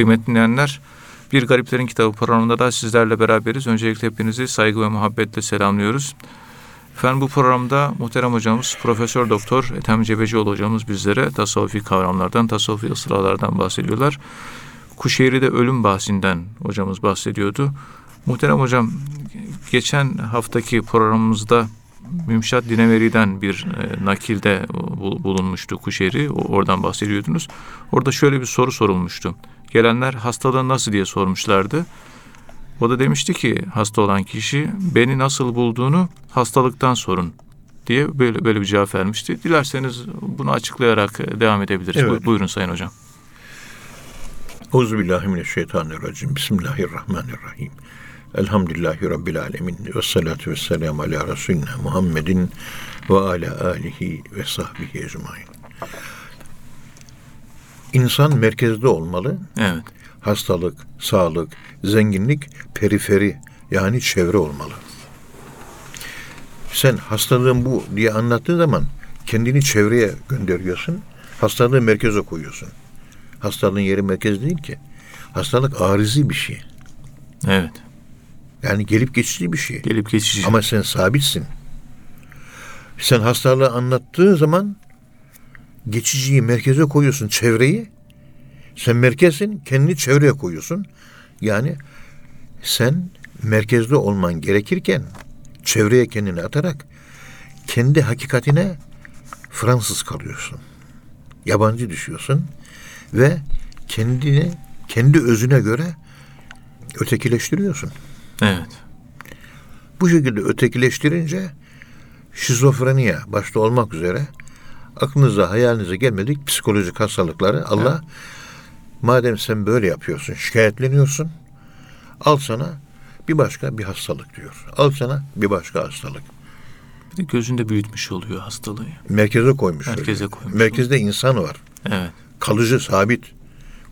Kıymetli dinleyenler, Bir Gariplerin Kitabı programında da sizlerle beraberiz. Öncelikle hepinizi saygı ve muhabbetle selamlıyoruz. Efendim bu programda muhterem hocamız Profesör Doktor Ethem Cebecioğlu hocamız bizlere tasavvufi kavramlardan, tasavvufi ısrarlardan bahsediyorlar. Kuşehir'de ölüm bahsinden hocamız bahsediyordu. Muhterem hocam geçen haftaki programımızda Mümşat Dineveri'den bir e, nakilde bulunmuştu Kuşehir'i. Oradan bahsediyordunuz. Orada şöyle bir soru sorulmuştu. Gelenler hastalığın nasıl diye sormuşlardı. O da demişti ki hasta olan kişi beni nasıl bulduğunu hastalıktan sorun diye böyle böyle bir cevap vermişti. Dilerseniz bunu açıklayarak devam edebiliriz. Evet. Buyurun Sayın Hocam. Euzubillahimineşşeytanirracim. Bismillahirrahmanirrahim. Elhamdülillahi Rabbil alemin. Ve salatu ve selamu ala Resulina Muhammedin ve ala alihi ve sahbihi ecmain. İnsan merkezde olmalı. Evet. Hastalık, sağlık, zenginlik periferi yani çevre olmalı. Sen hastalığın bu diye anlattığın zaman kendini çevreye gönderiyorsun. Hastalığı merkeze koyuyorsun. Hastalığın yeri merkez değil ki. Hastalık arizi bir şey. Evet. Yani gelip geçici bir şey. Gelip geçici. Ama sen sabitsin. Sen hastalığı anlattığın zaman geçiciyi merkeze koyuyorsun, çevreyi. Sen merkezsin, kendini çevreye koyuyorsun. Yani sen merkezde olman gerekirken çevreye kendini atarak kendi hakikatine Fransız kalıyorsun. Yabancı düşüyorsun ve kendini kendi özüne göre ötekileştiriyorsun. Evet. Bu şekilde ötekileştirince şizofreniye başta olmak üzere aklınıza hayalinize gelmedik psikolojik hastalıkları Allah evet. madem sen böyle yapıyorsun şikayetleniyorsun al sana bir başka bir hastalık diyor. Al sana bir başka hastalık. Bir de gözünde büyütmüş oluyor hastalığı. Merkeze koymuş. Merkeze öyle. koymuş. Merkezde oluyor. insan var. Evet. Kalıcı, sabit.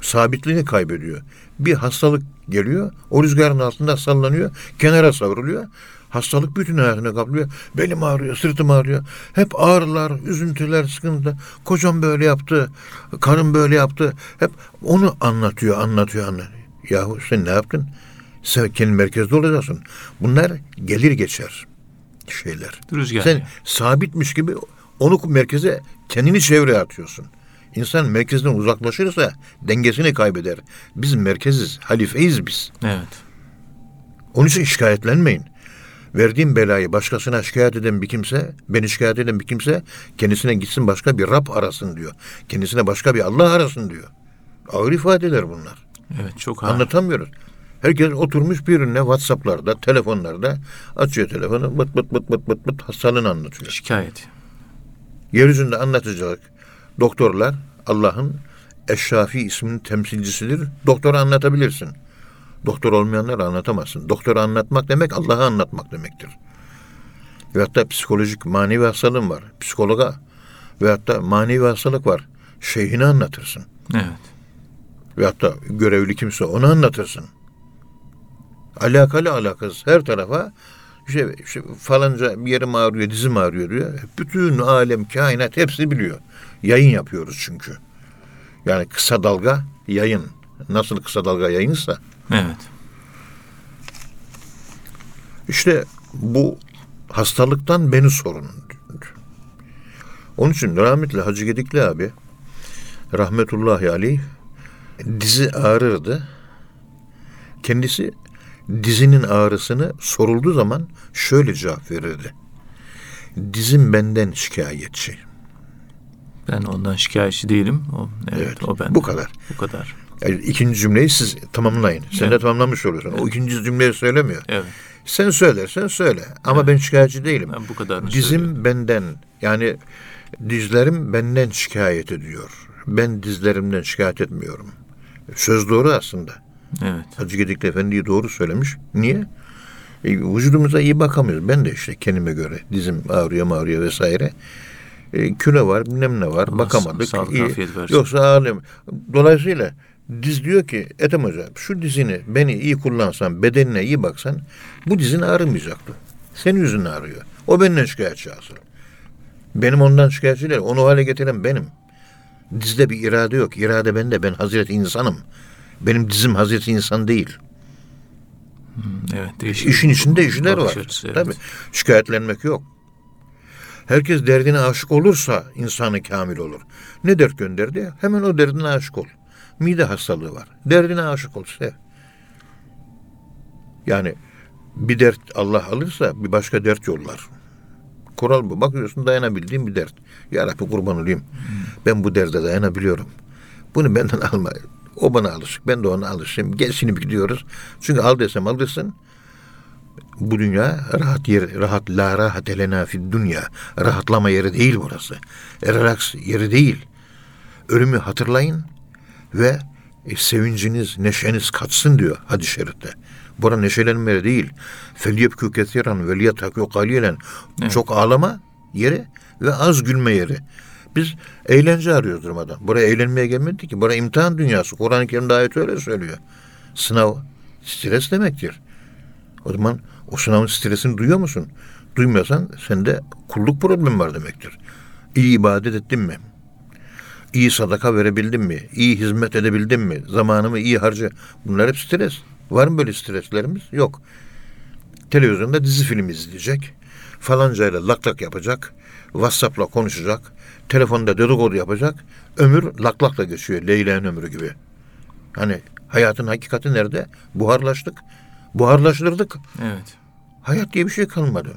Sabitliğini kaybediyor. Bir hastalık geliyor, o rüzgarın altında sallanıyor, kenara savruluyor. Hastalık bütün hayatını kaplıyor. Belim ağrıyor, sırtım ağrıyor. Hep ağrılar, üzüntüler, sıkıntı. Kocam böyle yaptı, karım böyle yaptı. Hep onu anlatıyor, anlatıyor, anlatıyor. Yahu sen ne yaptın? Sen kendi merkezde olacaksın. Bunlar gelir geçer şeyler. Rüzgar. Sen sabitmiş gibi onu merkeze kendini çevreye atıyorsun. İnsan merkezden uzaklaşırsa dengesini kaybeder. Biz merkeziz, halifeyiz biz. Evet. Onun için şikayetlenmeyin. Verdiğim belayı başkasına şikayet eden bir kimse, beni şikayet eden bir kimse kendisine gitsin başka bir Rab arasın diyor. Kendisine başka bir Allah arasın diyor. Ağır ifadeler bunlar. Evet çok ağır. Anlatamıyoruz. Herkes oturmuş birbirine WhatsApp'larda, telefonlarda açıyor telefonu bıt bıt bıt bıt bıt bıt hastalığını anlatıyor. Şikayet. Yeryüzünde anlatacak doktorlar Allah'ın Eşşafi isminin temsilcisidir. Doktora anlatabilirsin. Doktor olmayanlara anlatamazsın. Doktora anlatmak demek Allah'ı anlatmak demektir. Ve hatta psikolojik manevi hastalığın var. Psikologa ve hatta manevi hastalık var. Şeyhini anlatırsın. Evet. Ve hatta görevli kimse onu anlatırsın. Alakalı alakasız her tarafa işte, işte falanca bir yerim ağrıyor, dizim ağrıyor diyor. Bütün alem, kainat hepsi biliyor. Yayın yapıyoruz çünkü. Yani kısa dalga yayın. Nasıl kısa dalga yayınsa. Evet. İşte bu hastalıktan beni sorun. Onun için rahmetli Hacı Gedikli abi rahmetullahi aleyh dizi ağrırdı. Kendisi dizinin ağrısını sorulduğu zaman şöyle cevap verirdi. Dizim benden şikayetçi. Ben ondan şikayetçi değilim. O, evet, evet o ben. Bu kadar. Bu kadar. Yani ikinci cümleyi siz tamamlayın. Sen evet. de tamamlamış oluyorsun. Evet. O ikinci cümleyi söylemiyor. Evet. Sen söylersen söyle. Ama evet. ben şikayetçi değilim. Ben bu kadar Dizim söyleyeyim. benden. Yani dizlerim benden şikayet ediyor. Ben dizlerimden şikayet etmiyorum. Söz doğru aslında. Evet. Hacı Gedikli Efendi'yi doğru söylemiş. Niye? E, vücudumuza iyi bakamıyoruz. Ben de işte kendime göre dizim ağrıyor ağrıyor vesaire. E, küre var, bilmem ne var. Allah bakamadık. Sağlık, iyi. versin. Yoksa alem. Dolayısıyla diz diyor ki Ethem Hoca şu dizini beni iyi kullansan, bedenine iyi baksan bu dizin ağrımayacaktı. Senin yüzün ağrıyor. O benden şikayetçi asıl. Benim ondan şikayetçi değil. Onu hale getiren benim. Dizde bir irade yok. İrade bende. Ben Hazreti insanım. Benim dizim Hazreti insan değil. Evet, değişik. İşin içinde işler var. açısı, evet. Tabii. Şikayetlenmek yok. Herkes derdine aşık olursa insanı kamil olur. Ne dert gönderdi? Hemen o derdine aşık ol. Mide hastalığı var. Derdine aşık ol. Sev. Yani bir dert Allah alırsa bir başka dert yollar. Kural bu. Bakıyorsun dayanabildiğim bir dert. Ya Rabbi kurban olayım. Ben bu derde dayanabiliyorum. Bunu benden alma. O bana alışık. Ben de ona alışayım. Gelsin gidiyoruz. Çünkü al desem alırsın. Bu dünya rahat yer, rahat la rahat elena fid dünya. Rahatlama yeri değil burası. Relax yeri değil. Ölümü hatırlayın ve e, sevinciniz, neşeniz katsın diyor hadis-i şerifte. Bura neşelenme yeri değil. Felyebkü kesiran ve liyatakü kalilen. Çok ağlama yeri ve az gülme yeri. Biz eğlence arıyoruz durmadan. Buraya eğlenmeye gelmedik ki. Buraya imtihan dünyası. Kur'an-ı Kerim'de ayet öyle söylüyor. Sınav stres demektir. O zaman o sınavın stresini duyuyor musun? Duymuyorsan sende kulluk problemi var demektir. İyi ibadet ettin mi? İyi sadaka verebildin mi? İyi hizmet edebildin mi? Zamanımı iyi harca. Bunlar hep stres. Var mı böyle streslerimiz? Yok. Televizyonda dizi film izleyecek. Falancayla lak lak yapacak. Whatsapp'la konuşacak. Telefonda dedikodu yapacak. Ömür lak lakla geçiyor. Leyla'nın ömrü gibi. Hani hayatın hakikati nerede? Buharlaştık. Buharlaştırdık. Evet. Hayat diye bir şey kalmadı.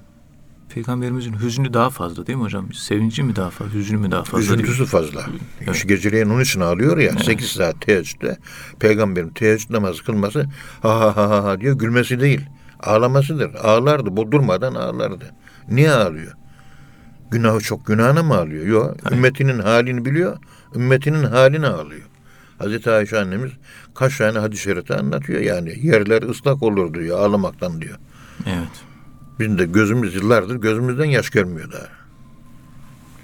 Peygamberimizin hüznü daha fazla değil mi hocam? Sevinci mi daha fazla, hüznü mü daha fazla? Üzüntüsü fazla. Evet. Şu geceleyin onun için ağlıyor ya. 8 saat teheccüde. Peygamberin teheccüd namazı kılması ha ha ha ha ha diyor. Gülmesi değil. Ağlamasıdır. Ağlardı. Bu durmadan ağlardı. Niye ağlıyor? Günahı çok günahına mı ağlıyor? Yok. Ümmetinin halini biliyor. Ümmetinin halini ağlıyor. Hazreti Ayşe annemiz kaç tane hadis-i anlatıyor yani. Yerler ıslak olur diyor ağlamaktan diyor. Evet. Bizim de gözümüz yıllardır gözümüzden yaş gelmiyor daha.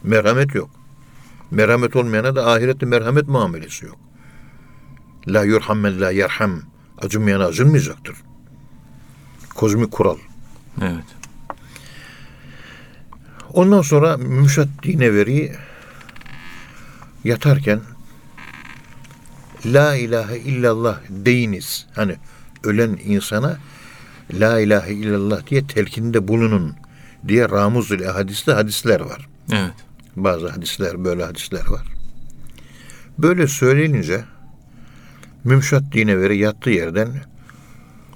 Merhamet yok. Merhamet olmayana da ahirette merhamet muamelesi yok. La yurham men la yerham. Acınmayana acınmayacaktır. Kozmik kural. Evet. Ondan sonra Müşat Dineveri yatarken La ilahe illallah deyiniz. Hani ölen insana La ilahe illallah diye telkinde bulunun diye Ramuzul hadiste hadisler var. Evet. Bazı hadisler böyle hadisler var. Böyle söylenince Mümşat Dineveri yattığı yerden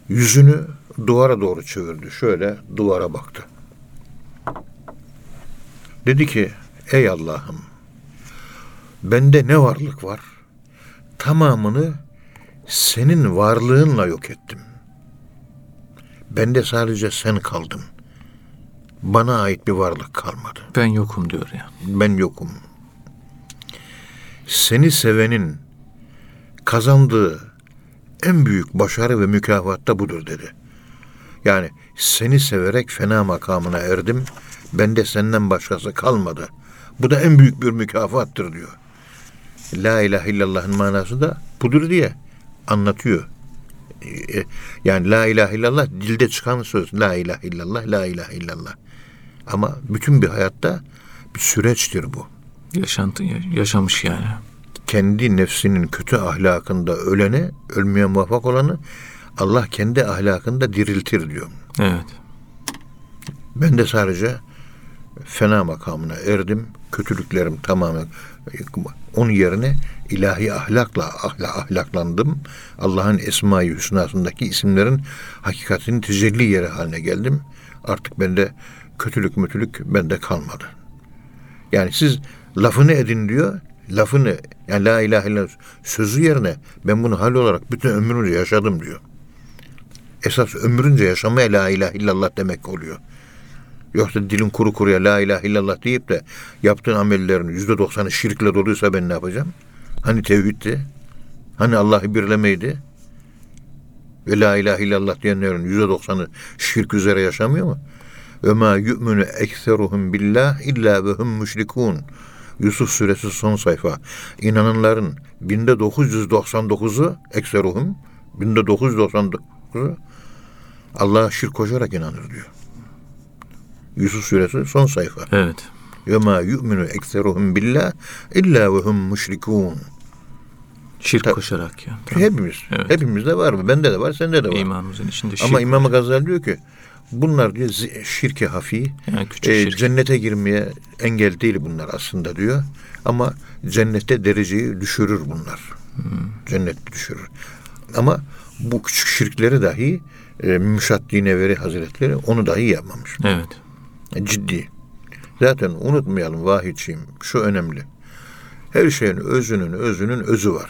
yüzünü duvara doğru çevirdi. Şöyle duvara baktı. Dedi ki ey Allah'ım bende ne varlık var tamamını senin varlığınla yok ettim. Bende sadece sen kaldın. Bana ait bir varlık kalmadı. Ben yokum diyor ya. Ben yokum. Seni sevenin kazandığı en büyük başarı ve mükafat da budur dedi. Yani seni severek fena makamına erdim. Bende senden başkası kalmadı. Bu da en büyük bir mükafattır diyor. La ilahe illallah'ın manası da budur diye anlatıyor. Ee, Yani la ilahe illallah dilde çıkan söz. La ilahe illallah, la ilahe illallah. Ama bütün bir hayatta bir süreçtir bu. Yaşantı, yaşamış yani. Kendi nefsinin kötü ahlakında ölene, ölmeye muvaffak olanı Allah kendi ahlakında diriltir diyor. Evet. Ben de sadece fena makamına erdim. Kötülüklerim tamamen onun yerine ilahi ahlakla ahla, ahlaklandım. Allah'ın Esma-i Hüsna'sındaki isimlerin hakikatinin tecelli yeri haline geldim. Artık bende kötülük mütülük bende kalmadı. Yani siz lafını edin diyor. Lafını yani la ilahe illallah sözü yerine ben bunu hal olarak bütün ömrümce yaşadım diyor. Esas ömrünce yaşamaya la ilahe illallah demek oluyor. Yoksa dilin kuru kuruya la ilahe illallah deyip de yaptığın amellerin yüzde doksanı şirkle doluysa ben ne yapacağım? Hani tevhiddi? Hani Allah'ı birlemeydi? Ve la ilahe illallah diyenlerin yüzde doksanı şirk üzere yaşamıyor mu? Ve ma yu'minu ekseruhum billah illa ve hum müşrikun. Yusuf suresi son sayfa. İnananların binde 999'u ekseruhum, binde 999'u Allah'a şirk koşarak inanır diyor. Yusuf suresi son sayfa. Şirk Ta- koşarak ya. Tamam. Hepimiz. Evet. Hepimizde var mı? Bende de var, sende de var. İmanımızın içinde şirk. Ama İmam Gazali diyor ki bunlar diyor şirke hafi, yani küçük e, şirk. cennete girmeye engel değil bunlar aslında diyor. Ama cennette dereceyi düşürür bunlar. Cennet düşürür. Ama bu küçük şirkleri dahi e, Müşat Dineveri Hazretleri onu dahi yapmamış. Evet. Ciddi. Zaten unutmayalım vahidçiyim. Şu önemli. Her şeyin özünün özünün özü var.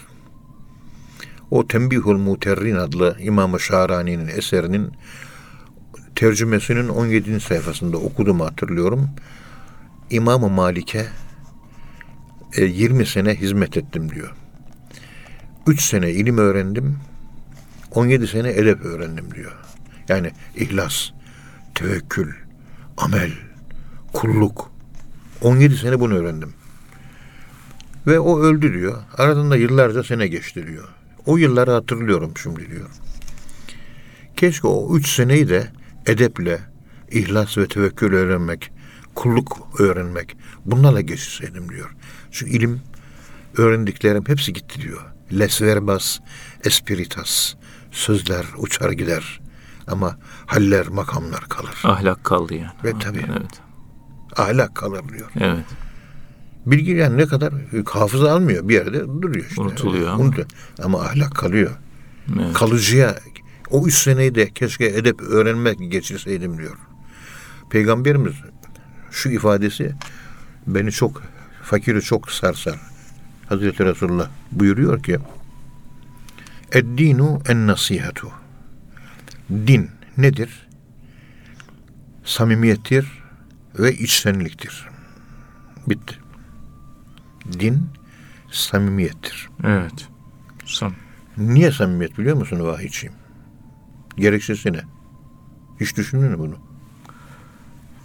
O Tembihul Muterrin adlı İmam-ı Şahrani'nin eserinin tercümesinin 17. sayfasında okuduğumu hatırlıyorum. İmam-ı Malik'e e, 20 sene hizmet ettim diyor. 3 sene ilim öğrendim. 17 sene edep öğrendim diyor. Yani ihlas, tevekkül, amel, kulluk. 17 sene bunu öğrendim. Ve o öldü diyor. Aradan da yıllarca sene geçti diyor. O yılları hatırlıyorum şimdi diyor. Keşke o üç seneyi de edeple, ihlas ve tevekkül öğrenmek, kulluk öğrenmek bunlarla geçirseydim diyor. Çünkü ilim öğrendiklerim hepsi gitti diyor. Les verbas espiritas. Sözler uçar gider. Ama haller, makamlar kalır. Ahlak kaldı yani. Ve tabii. Evet. Ahlak kalır diyor. Evet. Bilgi yani ne kadar hafıza almıyor bir yerde duruyor işte. Unutuluyor ama. Unutuyor. ama ahlak kalıyor. evet. Kalıcıya o üç seneyi de keşke edep öğrenmek geçirseydim diyor. Peygamberimiz şu ifadesi beni çok fakiri çok sarsar. Hazreti Resulullah buyuruyor ki Eddinu en nasihatu. Din nedir? Samimiyettir ve içtenliktir. Bitti. Din samimiyettir. Evet. Sam. Niye samimiyet biliyor musun vahiyçiyim? Gerekçesi ne? Hiç düşündün mü bunu?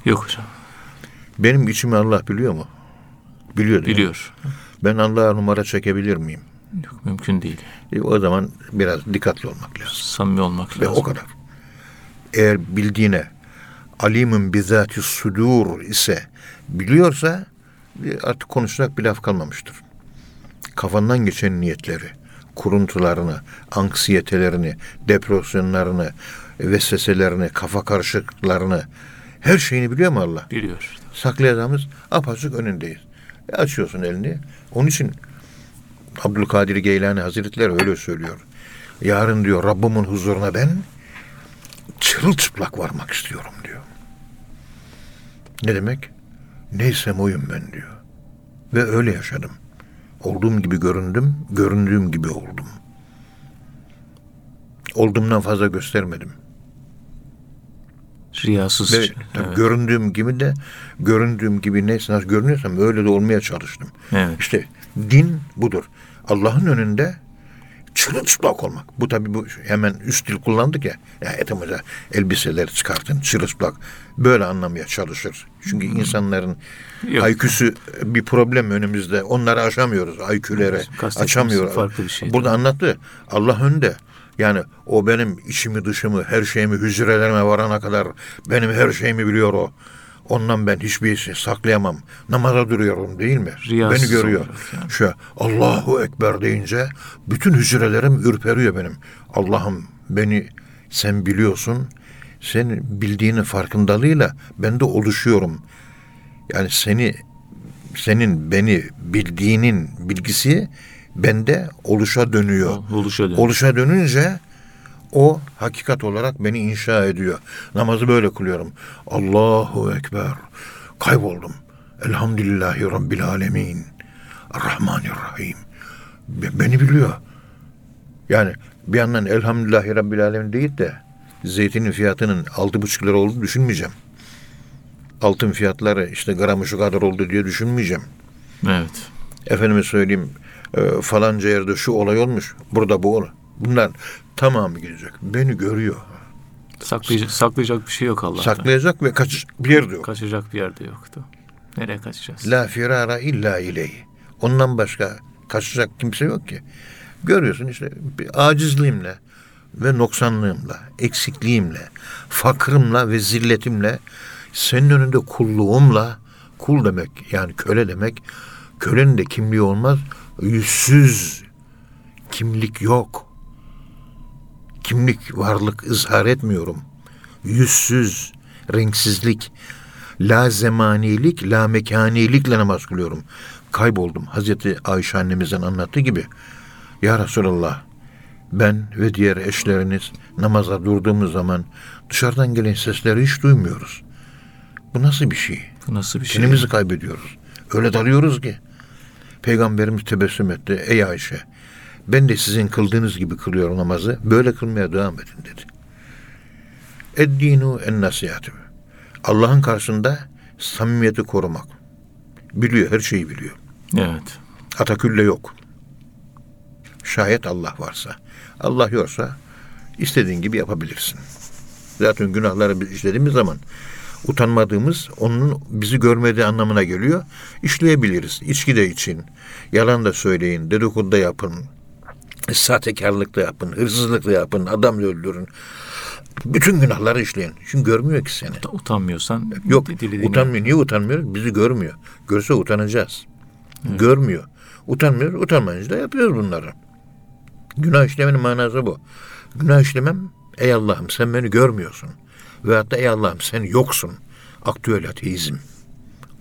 Yok hocam. Benim içimi Allah biliyor mu? Biliyor değil mi? Biliyor. Ben Allah'a numara çekebilir miyim? Yok mümkün değil. E, o zaman biraz dikkatli olmak lazım. Samimi olmak Ve lazım. o kadar. Eğer bildiğine alimin bizati sudur ise biliyorsa artık konuşacak bir laf kalmamıştır. Kafandan geçen niyetleri, kuruntularını, anksiyetelerini, depresyonlarını, vesveselerini, kafa karışıklıklarını her şeyini biliyor mu Allah? Biliyor. saklayacağımız apaçık önündeyiz. E açıyorsun elini. Onun için Abdülkadir Geylani Hazretleri öyle söylüyor. Yarın diyor Rabbimin huzuruna ben çırılçıplak varmak istiyorum diyor. Ne demek? Neysem oyum ben diyor. Ve öyle yaşadım. Olduğum gibi göründüm, göründüğüm gibi oldum. Olduğumdan fazla göstermedim. Riyasız. Ve tabii evet. göründüğüm gibi de göründüğüm gibi neyse nasıl görünüyorsam öyle de olmaya çalıştım. Evet. İşte din budur. Allah'ın önünde çırılçıplak olmak. Bu tabii bu hemen üst dil kullandık ya. Ya etimize elbiseleri çıkartın çırılçıplak. Böyle anlamaya çalışır. Çünkü insanların Yok. IQ'su bir problem önümüzde. Onları aşamıyoruz. IQ'lere Kastettiğimiz açamıyoruz. farklı bir şey. Burada anlattı. Allah önde. Yani o benim içimi dışımı, her şeyimi hücrelerime varana kadar benim her şeyimi biliyor o. Ondan ben hiçbir şey saklayamam. Namaza duruyorum değil mi? Riyasız Beni görüyor. yani. Şu Allahu Ekber deyince bütün hücrelerim ürperiyor benim. Allah'ım beni sen biliyorsun. Sen bildiğinin farkındalığıyla ben de oluşuyorum. Yani seni senin beni bildiğinin bilgisi bende oluşa dönüyor. Oluşa dönüyor. Oluşa dönünce o hakikat olarak beni inşa ediyor. Namazı böyle kılıyorum. Allahu Ekber. Kayboldum. Elhamdülillahi Rabbil Alemin. Rahmanirrahim. Be- Beni biliyor. Yani bir yandan Elhamdülillahi Rabbil Alemin değil de zeytinin fiyatının altı buçuk lira olduğunu düşünmeyeceğim. Altın fiyatları işte gramı şu kadar oldu diye düşünmeyeceğim. Evet. Efendime söyleyeyim e, falanca yerde şu olay olmuş. Burada bu olay. Bunlar tamamı gelecek. Beni görüyor. Saklayacak, saklayacak bir şey yok Allah'tan. Saklayacak ve kaç bir yerde yok. Kaçacak bir yerde yoktu. Nereye kaçacağız? La firara illa ileyhi. Ondan başka kaçacak kimse yok ki. Görüyorsun işte bir acizliğimle ve noksanlığımla, eksikliğimle, fakrımla ve zilletimle senin önünde kulluğumla kul demek yani köle demek kölenin de kimliği olmaz yüzsüz kimlik yok. Kimlik, varlık ızhar etmiyorum. Yüzsüz, renksizlik, la zemanilik, la mekanilikle namaz kılıyorum. Kayboldum. Hazreti Ayşe annemizin anlattığı gibi. Ya Resulallah, ben ve diğer eşleriniz namaza durduğumuz zaman dışarıdan gelen sesleri hiç duymuyoruz. Bu nasıl bir şey? Bu nasıl bir şey? Kendimizi kaybediyoruz. Öyle dalıyoruz ki. Peygamberimiz tebessüm etti. Ey Ayşe ben de sizin kıldığınız gibi kılıyorum namazı. Böyle kılmaya devam edin dedi. Eddinu en nasihatü. Allah'ın karşısında samimiyeti korumak. Biliyor, her şeyi biliyor. Evet. Atakülle yok. Şayet Allah varsa. Allah yoksa istediğin gibi yapabilirsin. Zaten günahları biz işlediğimiz zaman utanmadığımız onun bizi görmediği anlamına geliyor. İşleyebiliriz. İçki de için. Yalan da söyleyin. Dedikodu da yapın. Sahtekarlık da yapın. Hırsızlık da yapın. Adam öldürün. Bütün günahları işleyin. Çünkü görmüyor ki seni. Utanmıyorsan Yok utanmıyor. Niye utanmıyor? Bizi görmüyor. Görse utanacağız. Görmüyor. Utanmıyor. Utanmayınca da yapıyoruz bunları. Günah işlemenin manası bu. Günah işlemem ey Allah'ım sen beni görmüyorsun. Ve hatta ey Allah'ım sen yoksun. Aktüel ateizm.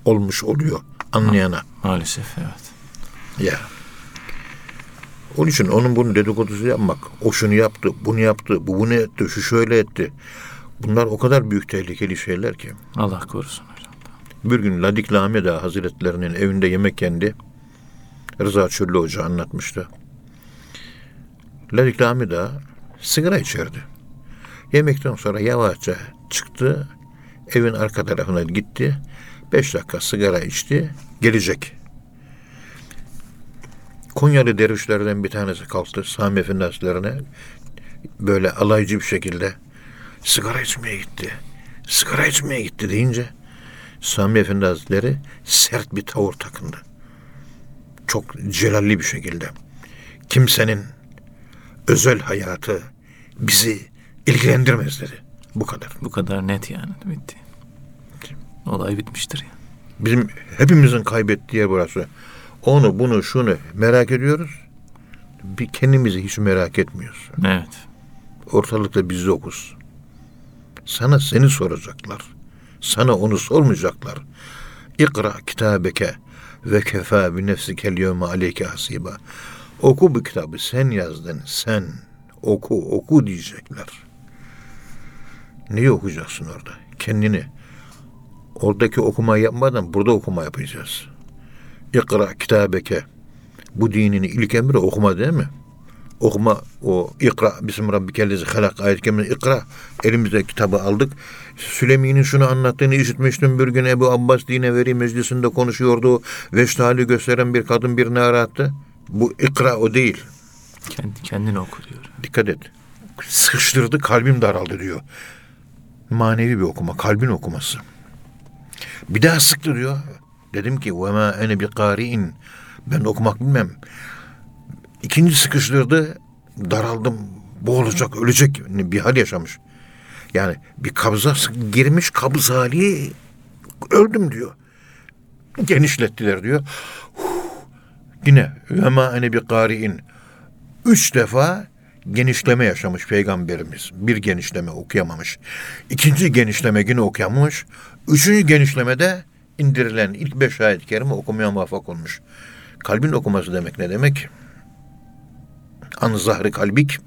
Olmuş oluyor anlayana. Maalesef evet. Ya. Onun için onun bunun dedikodusu yapmak. O şunu yaptı, bunu yaptı, bu bunu etti, şu şöyle etti. Bunlar o kadar büyük tehlikeli şeyler ki. Allah korusun hocam. Bir gün Ladik Lahmet Ağa Hazretlerinin evinde yemek yendi. Rıza Çöllü Hoca anlatmıştı. Ladik Lahmet Ağa sigara içerdi. Yemekten sonra yavaşça çıktı. Evin arka tarafına gitti. Beş dakika sigara içti. Gelecek. Konyalı dervişlerden bir tanesi kalktı Sami Efendi Hazretlerine böyle alaycı bir şekilde sigara içmeye gitti. Sigara içmeye gitti deyince Sami Efendi Hazretleri sert bir tavır takındı. Çok celalli bir şekilde. Kimsenin özel hayatı bizi ilgilendirmez dedi. Bu kadar. Bu kadar net yani. Bitti. Olay bitmiştir ya. Bizim hepimizin kaybettiği yer burası. Onu bunu şunu merak ediyoruz. Bir kendimizi hiç merak etmiyoruz. Evet. Ortalıkta biz yokuz. Sana seni soracaklar. Sana onu sormayacaklar. İkra kitabeke ve kefa bi nefsikel yevme aleyke hasiba. Oku bu kitabı sen yazdın sen. Oku oku diyecekler. Neyi okuyacaksın orada? Kendini. Oradaki okuma yapmadan burada okuma yapacağız. İkra kitabeke. Bu dinin ilk emri okuma değil mi? okuma o ikra bismi rabbikellezi halak ayet kerimesi ikra elimizde kitabı aldık. Süleymi'nin şunu anlattığını işitmiştim bir gün Ebu Abbas dine veri meclisinde konuşuyordu. Veştali gösteren bir kadın birini arattı. Bu ikra o değil. Kendi, kendini oku diyor. Dikkat et. Sıkıştırdı kalbim daraldı diyor. Manevi bir okuma, kalbin okuması. Bir daha sıktı diyor. Dedim ki ve ma ene bi qari'in. Ben okumak bilmem. İkinci sıkıştırdı. Daraldım. Boğulacak, ölecek bir hal yaşamış. Yani bir kabza girmiş kabız hali öldüm diyor. Genişlettiler diyor. Yine ve ma ene bi qari'in. Üç defa genişleme yaşamış peygamberimiz. Bir genişleme okuyamamış. İkinci genişleme yine okuyamamış. Üçüncü genişlemede indirilen ilk beş ayet-i kerime okumaya muvaffak olmuş. Kalbin okuması demek ne demek? An zahri kalbik.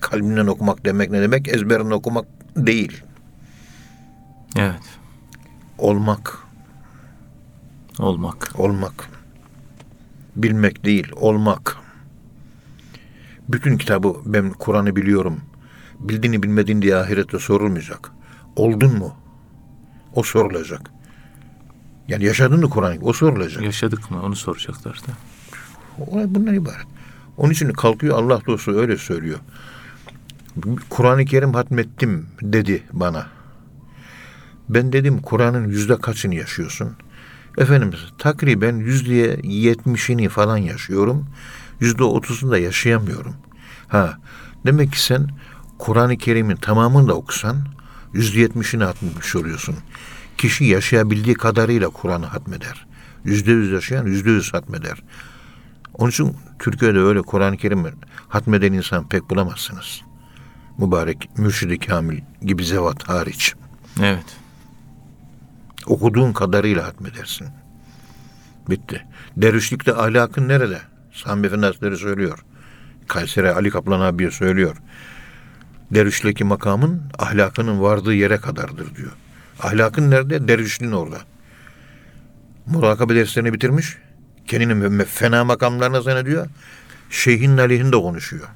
Kalbinden okumak demek ne demek? Ezberinden okumak değil. Evet. Olmak. Olmak. Olmak. Bilmek değil, olmak. Bütün kitabı ben Kur'an'ı biliyorum. Bildiğini bilmediğin diye ahirette sorulmayacak. Oldun mu? O sorulacak. Yani yaşadın mı Kur'an'ı? O sorulacak. Yaşadık mı? Onu soracaklar da. Olay bundan ibaret. Onun için kalkıyor Allah dostu öyle söylüyor. Kur'an-ı Kerim hatmettim dedi bana. Ben dedim Kur'an'ın yüzde kaçını yaşıyorsun? Efendimiz takriben yüzde yetmişini falan yaşıyorum. Yüzde otuzunu da yaşayamıyorum. Ha demek ki sen Kur'an-ı Kerim'in tamamını da okusan yüzde yetmişini hatmetmiş oluyorsun. Kişi yaşayabildiği kadarıyla Kur'an'ı hatmeder. Yüzde yüz yaşayan yüzde yüz hatmeder. Onun için Türkiye'de öyle Kur'an-ı Kerim hatmeden insan pek bulamazsınız. Mübarek Mürşid-i Kamil gibi zevat hariç. Evet. Okuduğun kadarıyla hatmedersin. Bitti. Dervişlikte ahlakın nerede? Sami Efendi Hazretleri söylüyor. Kayseri Ali Kaplan abiye söylüyor. Dervişlikteki makamın ahlakının vardığı yere kadardır diyor. Ahlakın nerede? Dervişliğin orada. Murakabe derslerini bitirmiş. Kendinin fena makamlarına sana diyor. Şeyhin aleyhinde konuşuyor.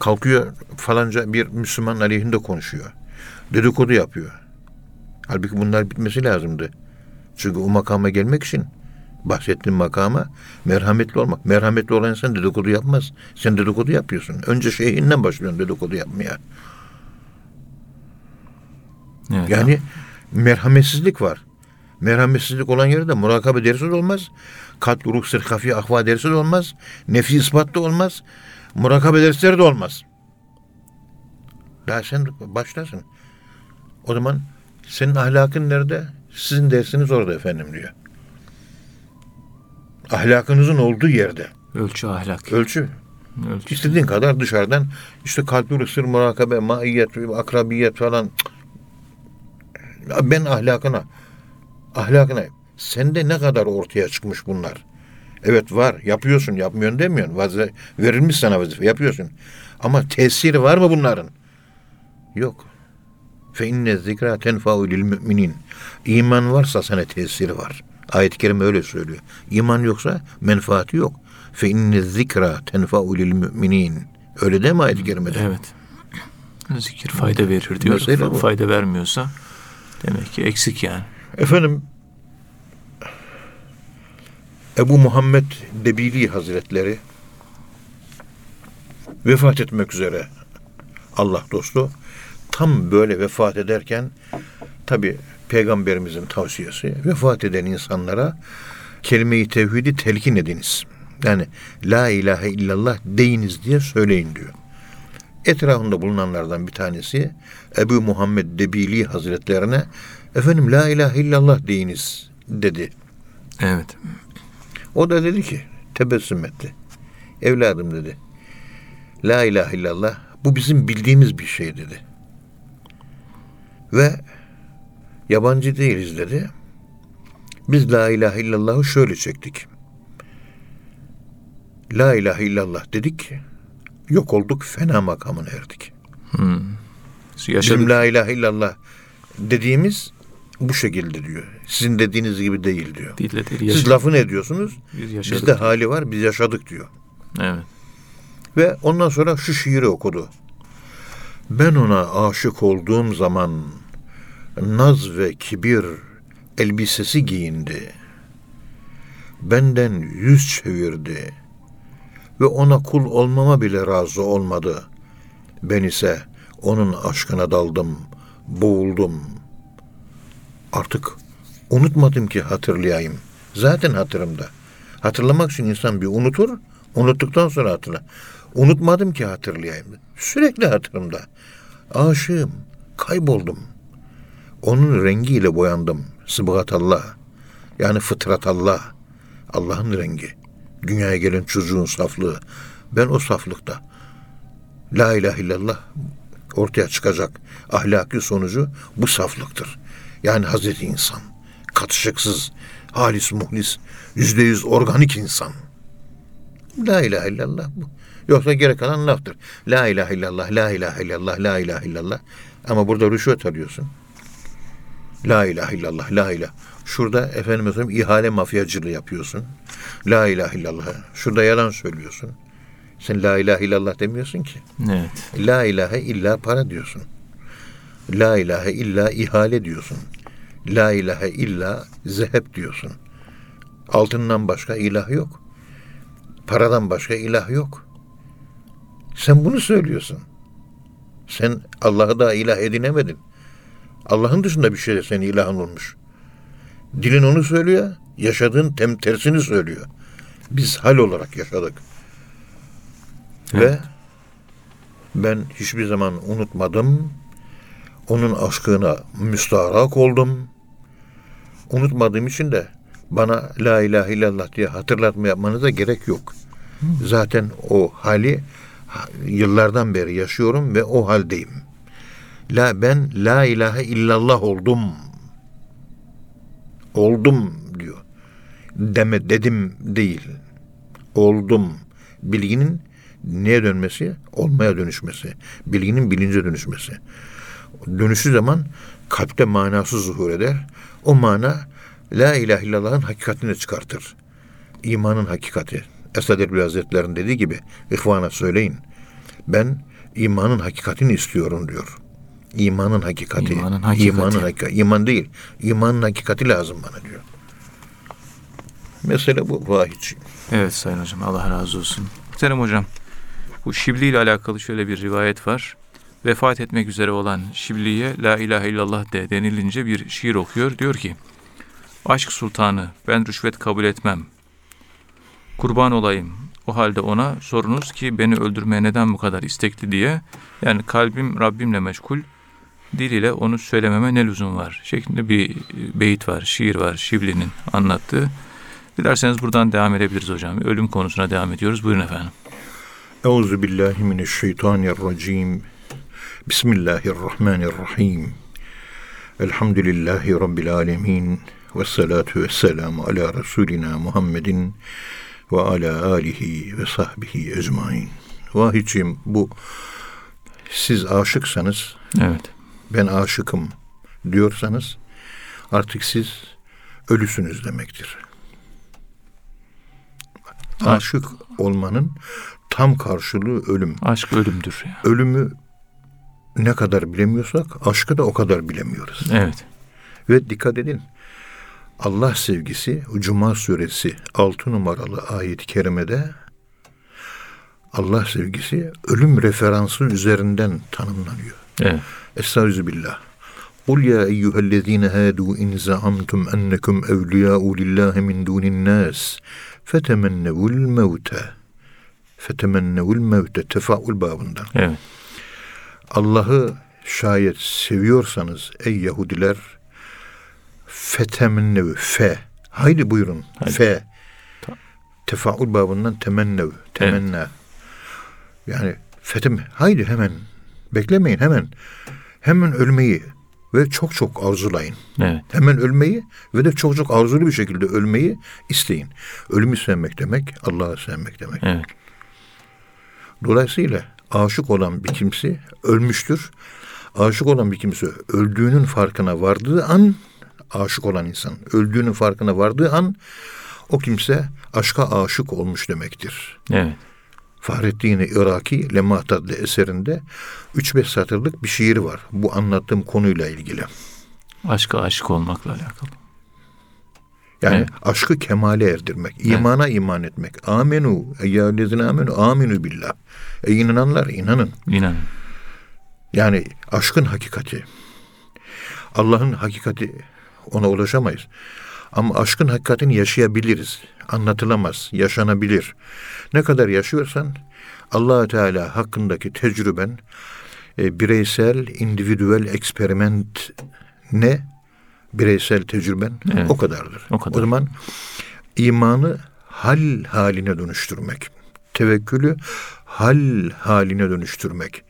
Kalkıyor falanca bir Müslüman aleyhinde konuşuyor. Dedikodu yapıyor. Halbuki bunlar bitmesi lazımdı. Çünkü o makama gelmek için bahsettiğim makama merhametli olmak. Merhametli olan insan dedikodu yapmaz. Sen dedikodu yapıyorsun. Önce şeyhinden başlıyorsun dedikodu yapmaya. Evet. Yani merhametsizlik var. Merhametsizlik olan yerde murakabe dersi de olmaz. Kalp, ruh, sır, kafi, ahva dersi de olmaz. Nefsi ispat da olmaz. Murakabe dersleri de olmaz. Daha sen başlasın. O zaman senin ahlakın nerede? Sizin dersiniz orada efendim diyor. Ahlakınızın olduğu yerde. Ölçü ahlak. Ölçü. Ölçü. İstediğin kadar dışarıdan işte kalp, sır, murakabe, maiyet, akrabiyet falan. Ya Ben ahlakına, ahlakına sende ne kadar ortaya çıkmış bunlar? Evet var, yapıyorsun, yapmıyorsun demiyorsun. Vazife, verilmiş sana vazife, yapıyorsun. Ama tesiri var mı bunların? Yok. Fe inne zikra tenfa'u lil müminin. İman varsa sana tesiri var. Ayet-i kerime öyle söylüyor. İman yoksa menfaati yok. Fe inne zikra tenfa'u lil müminin. Öyle değil mi ayet-i kerimede? Evet. Zikir fayda verir diyor. Mesele bu. Fayda vermiyorsa demek ki eksik yani. Efendim Ebu Muhammed Debili Hazretleri vefat etmek üzere Allah dostu tam böyle vefat ederken tabi peygamberimizin tavsiyesi vefat eden insanlara kelime-i tevhidi telkin ediniz. Yani la ilahe illallah deyiniz diye söyleyin diyor. Etrafında bulunanlardan bir tanesi Ebu Muhammed Debili Hazretlerine efendim la ilahe illallah deyiniz dedi. Evet. O da dedi ki tebessüm etti. Evladım dedi. La ilahe illallah bu bizim bildiğimiz bir şey dedi. Ve yabancı değiliz dedi. Biz la ilahe illallah'ı şöyle çektik. La ilahe illallah dedik. Yok olduk fena makamına erdik. Hmm. Yaşadık. Bizim la ilahe illallah dediğimiz bu şekilde diyor. Sizin dediğiniz gibi değil diyor. Dille değil. Siz Yaşadık. lafını ediyorsunuz. Biz yaşadık. Bizde hali var, biz yaşadık diyor. Evet. Ve ondan sonra şu şiiri okudu. Ben ona aşık olduğum zaman naz ve kibir elbisesi giyindi. Benden yüz çevirdi ve ona kul olmama bile razı olmadı. Ben ise onun aşkına daldım, boğuldum. Artık unutmadım ki hatırlayayım. Zaten hatırımda. Hatırlamak için insan bir unutur, unuttuktan sonra hatırla. Unutmadım ki hatırlayayım. Sürekli hatırımda. Aşığım, kayboldum. Onun rengiyle boyandım. Sıbgat Allah. Yani fıtrat Allah. Allah'ın rengi. Dünyaya gelen çocuğun saflığı. Ben o saflıkta. La ilahe illallah ortaya çıkacak ahlaki sonucu bu saflıktır. Yani Hazreti insan. Katışıksız, halis muhlis, yüzde yüz organik insan. La ilahe illallah bu. Yoksa geri kalan laftır. La ilahe illallah, la ilahe illallah, la ilahe illallah. Ama burada rüşvet alıyorsun. La ilahe illallah, la ilahe. Şurada efendim söyleyeyim ihale mafyacılığı yapıyorsun. La ilahe illallah. Şurada yalan söylüyorsun. Sen la ilahe illallah demiyorsun ki. Evet. La ilahe illa para diyorsun. La ilahe illa ihale diyorsun. La ilahe illa zehep diyorsun. Altından başka ilah yok. Paradan başka ilah yok. Sen bunu söylüyorsun. Sen Allah'ı da ilah edinemedin. Allah'ın dışında bir şey senin ilahın olmuş. Dilin onu söylüyor, yaşadığın tem tersini söylüyor. Biz hal olarak yaşadık. Ve ben hiçbir zaman unutmadım. Onun aşkına müstaharak oldum. Unutmadığım için de bana la ilahe illallah diye hatırlatma yapmanıza gerek yok. Zaten o hali ha- yıllardan beri yaşıyorum ve o haldeyim. La ben la ilahe illallah oldum. Oldum diyor. Deme dedim değil. Oldum. Bilginin neye dönmesi? Olmaya dönüşmesi. Bilginin bilince dönüşmesi. Dönüşü zaman kalpte manası zuhur eder. O mana La ilahe illallah'ın hakikatini çıkartır. İmanın hakikati. Esad Erbil Hazretleri'nin dediği gibi ihvana söyleyin. Ben imanın hakikatini istiyorum diyor. İmanın hakikati. İmanın hakikati. İmanın hakikati. İman değil. İmanın hakikati lazım bana diyor. Mesele bu vahid. Evet Sayın Hocam Allah razı olsun. Muhterem Hocam bu Şibli ile alakalı şöyle bir rivayet var. Vefat etmek üzere olan Şibli'ye La ilahe illallah de denilince bir şiir okuyor. Diyor ki Aşk sultanı ben rüşvet kabul etmem. Kurban olayım. O halde ona sorunuz ki beni öldürmeye neden bu kadar istekli diye. Yani kalbim Rabbimle meşgul. Dil ile onu söylememe ne lüzum var? Şeklinde bir beyit var, şiir var Şibli'nin anlattığı. Dilerseniz buradan devam edebiliriz hocam. Ölüm konusuna devam ediyoruz. Buyurun efendim. Euzu billahi mineşşeytanirracim. Bismillahirrahmanirrahim. Elhamdülillahi rabbil alamin. Ve salatu ve selamu ala Resulina Muhammedin ve ala alihi ve sahbihi ecmain. Vahicim bu siz aşıksanız Evet. Ben aşıkım diyorsanız artık siz ölüsünüz demektir. Aşık olmanın tam karşılığı ölüm. Aşk ölümdür. ya. Ölümü ne kadar bilemiyorsak aşkı da o kadar bilemiyoruz. Evet. Ve dikkat edin. Allah sevgisi Cuma suresi 6 numaralı ayet-i kerimede Allah sevgisi ölüm referansı üzerinden tanımlanıyor. Evet. Estağfirullah. Kul ya eyyühellezine hâdû in zaamtum ennekum evliyâ'u lillâhi min dûnin nâs fetemennevul mevte fetemennevul mevte tefaul babından. Evet. Allah'ı şayet seviyorsanız ey Yahudiler fetemennev fe haydi buyurun Haydi. fe tefaul babından temennev temenna yani fetem haydi hemen beklemeyin hemen hemen ölmeyi ve çok çok arzulayın. Evet. Hemen ölmeyi ve de çok çok arzulu bir şekilde ölmeyi isteyin. Ölümü sevmek demek Allah'ı sevmek demek. Evet. Dolayısıyla aşık olan bir kimse ölmüştür. Aşık olan bir kimse öldüğünün farkına vardığı an aşık olan insan öldüğünün farkına vardığı an o kimse aşka aşık olmuş demektir. Evet. Fahrettin Iraki Lemah adlı eserinde 3-5 satırlık bir şiir var. Bu anlattığım konuyla ilgili. Aşka aşık olmakla alakalı. Yani Evet. aşkı kemale erdirmek, imana iman etmek. Amenu, eyyâlezine amenu, aminu billah. Ey inananlar inanın. İnanın. Yani aşkın hakikati. Allah'ın hakikati ona ulaşamayız. Ama aşkın hakikatini yaşayabiliriz. Anlatılamaz, yaşanabilir. Ne kadar yaşıyorsan allah Teala hakkındaki tecrüben e, bireysel, individüel eksperiment ne? Bireysel tecrüben Evet. o kadardır. O kadar. o zaman imanı hal haline dönüştürmek. Tevekkülü hal haline dönüştürmek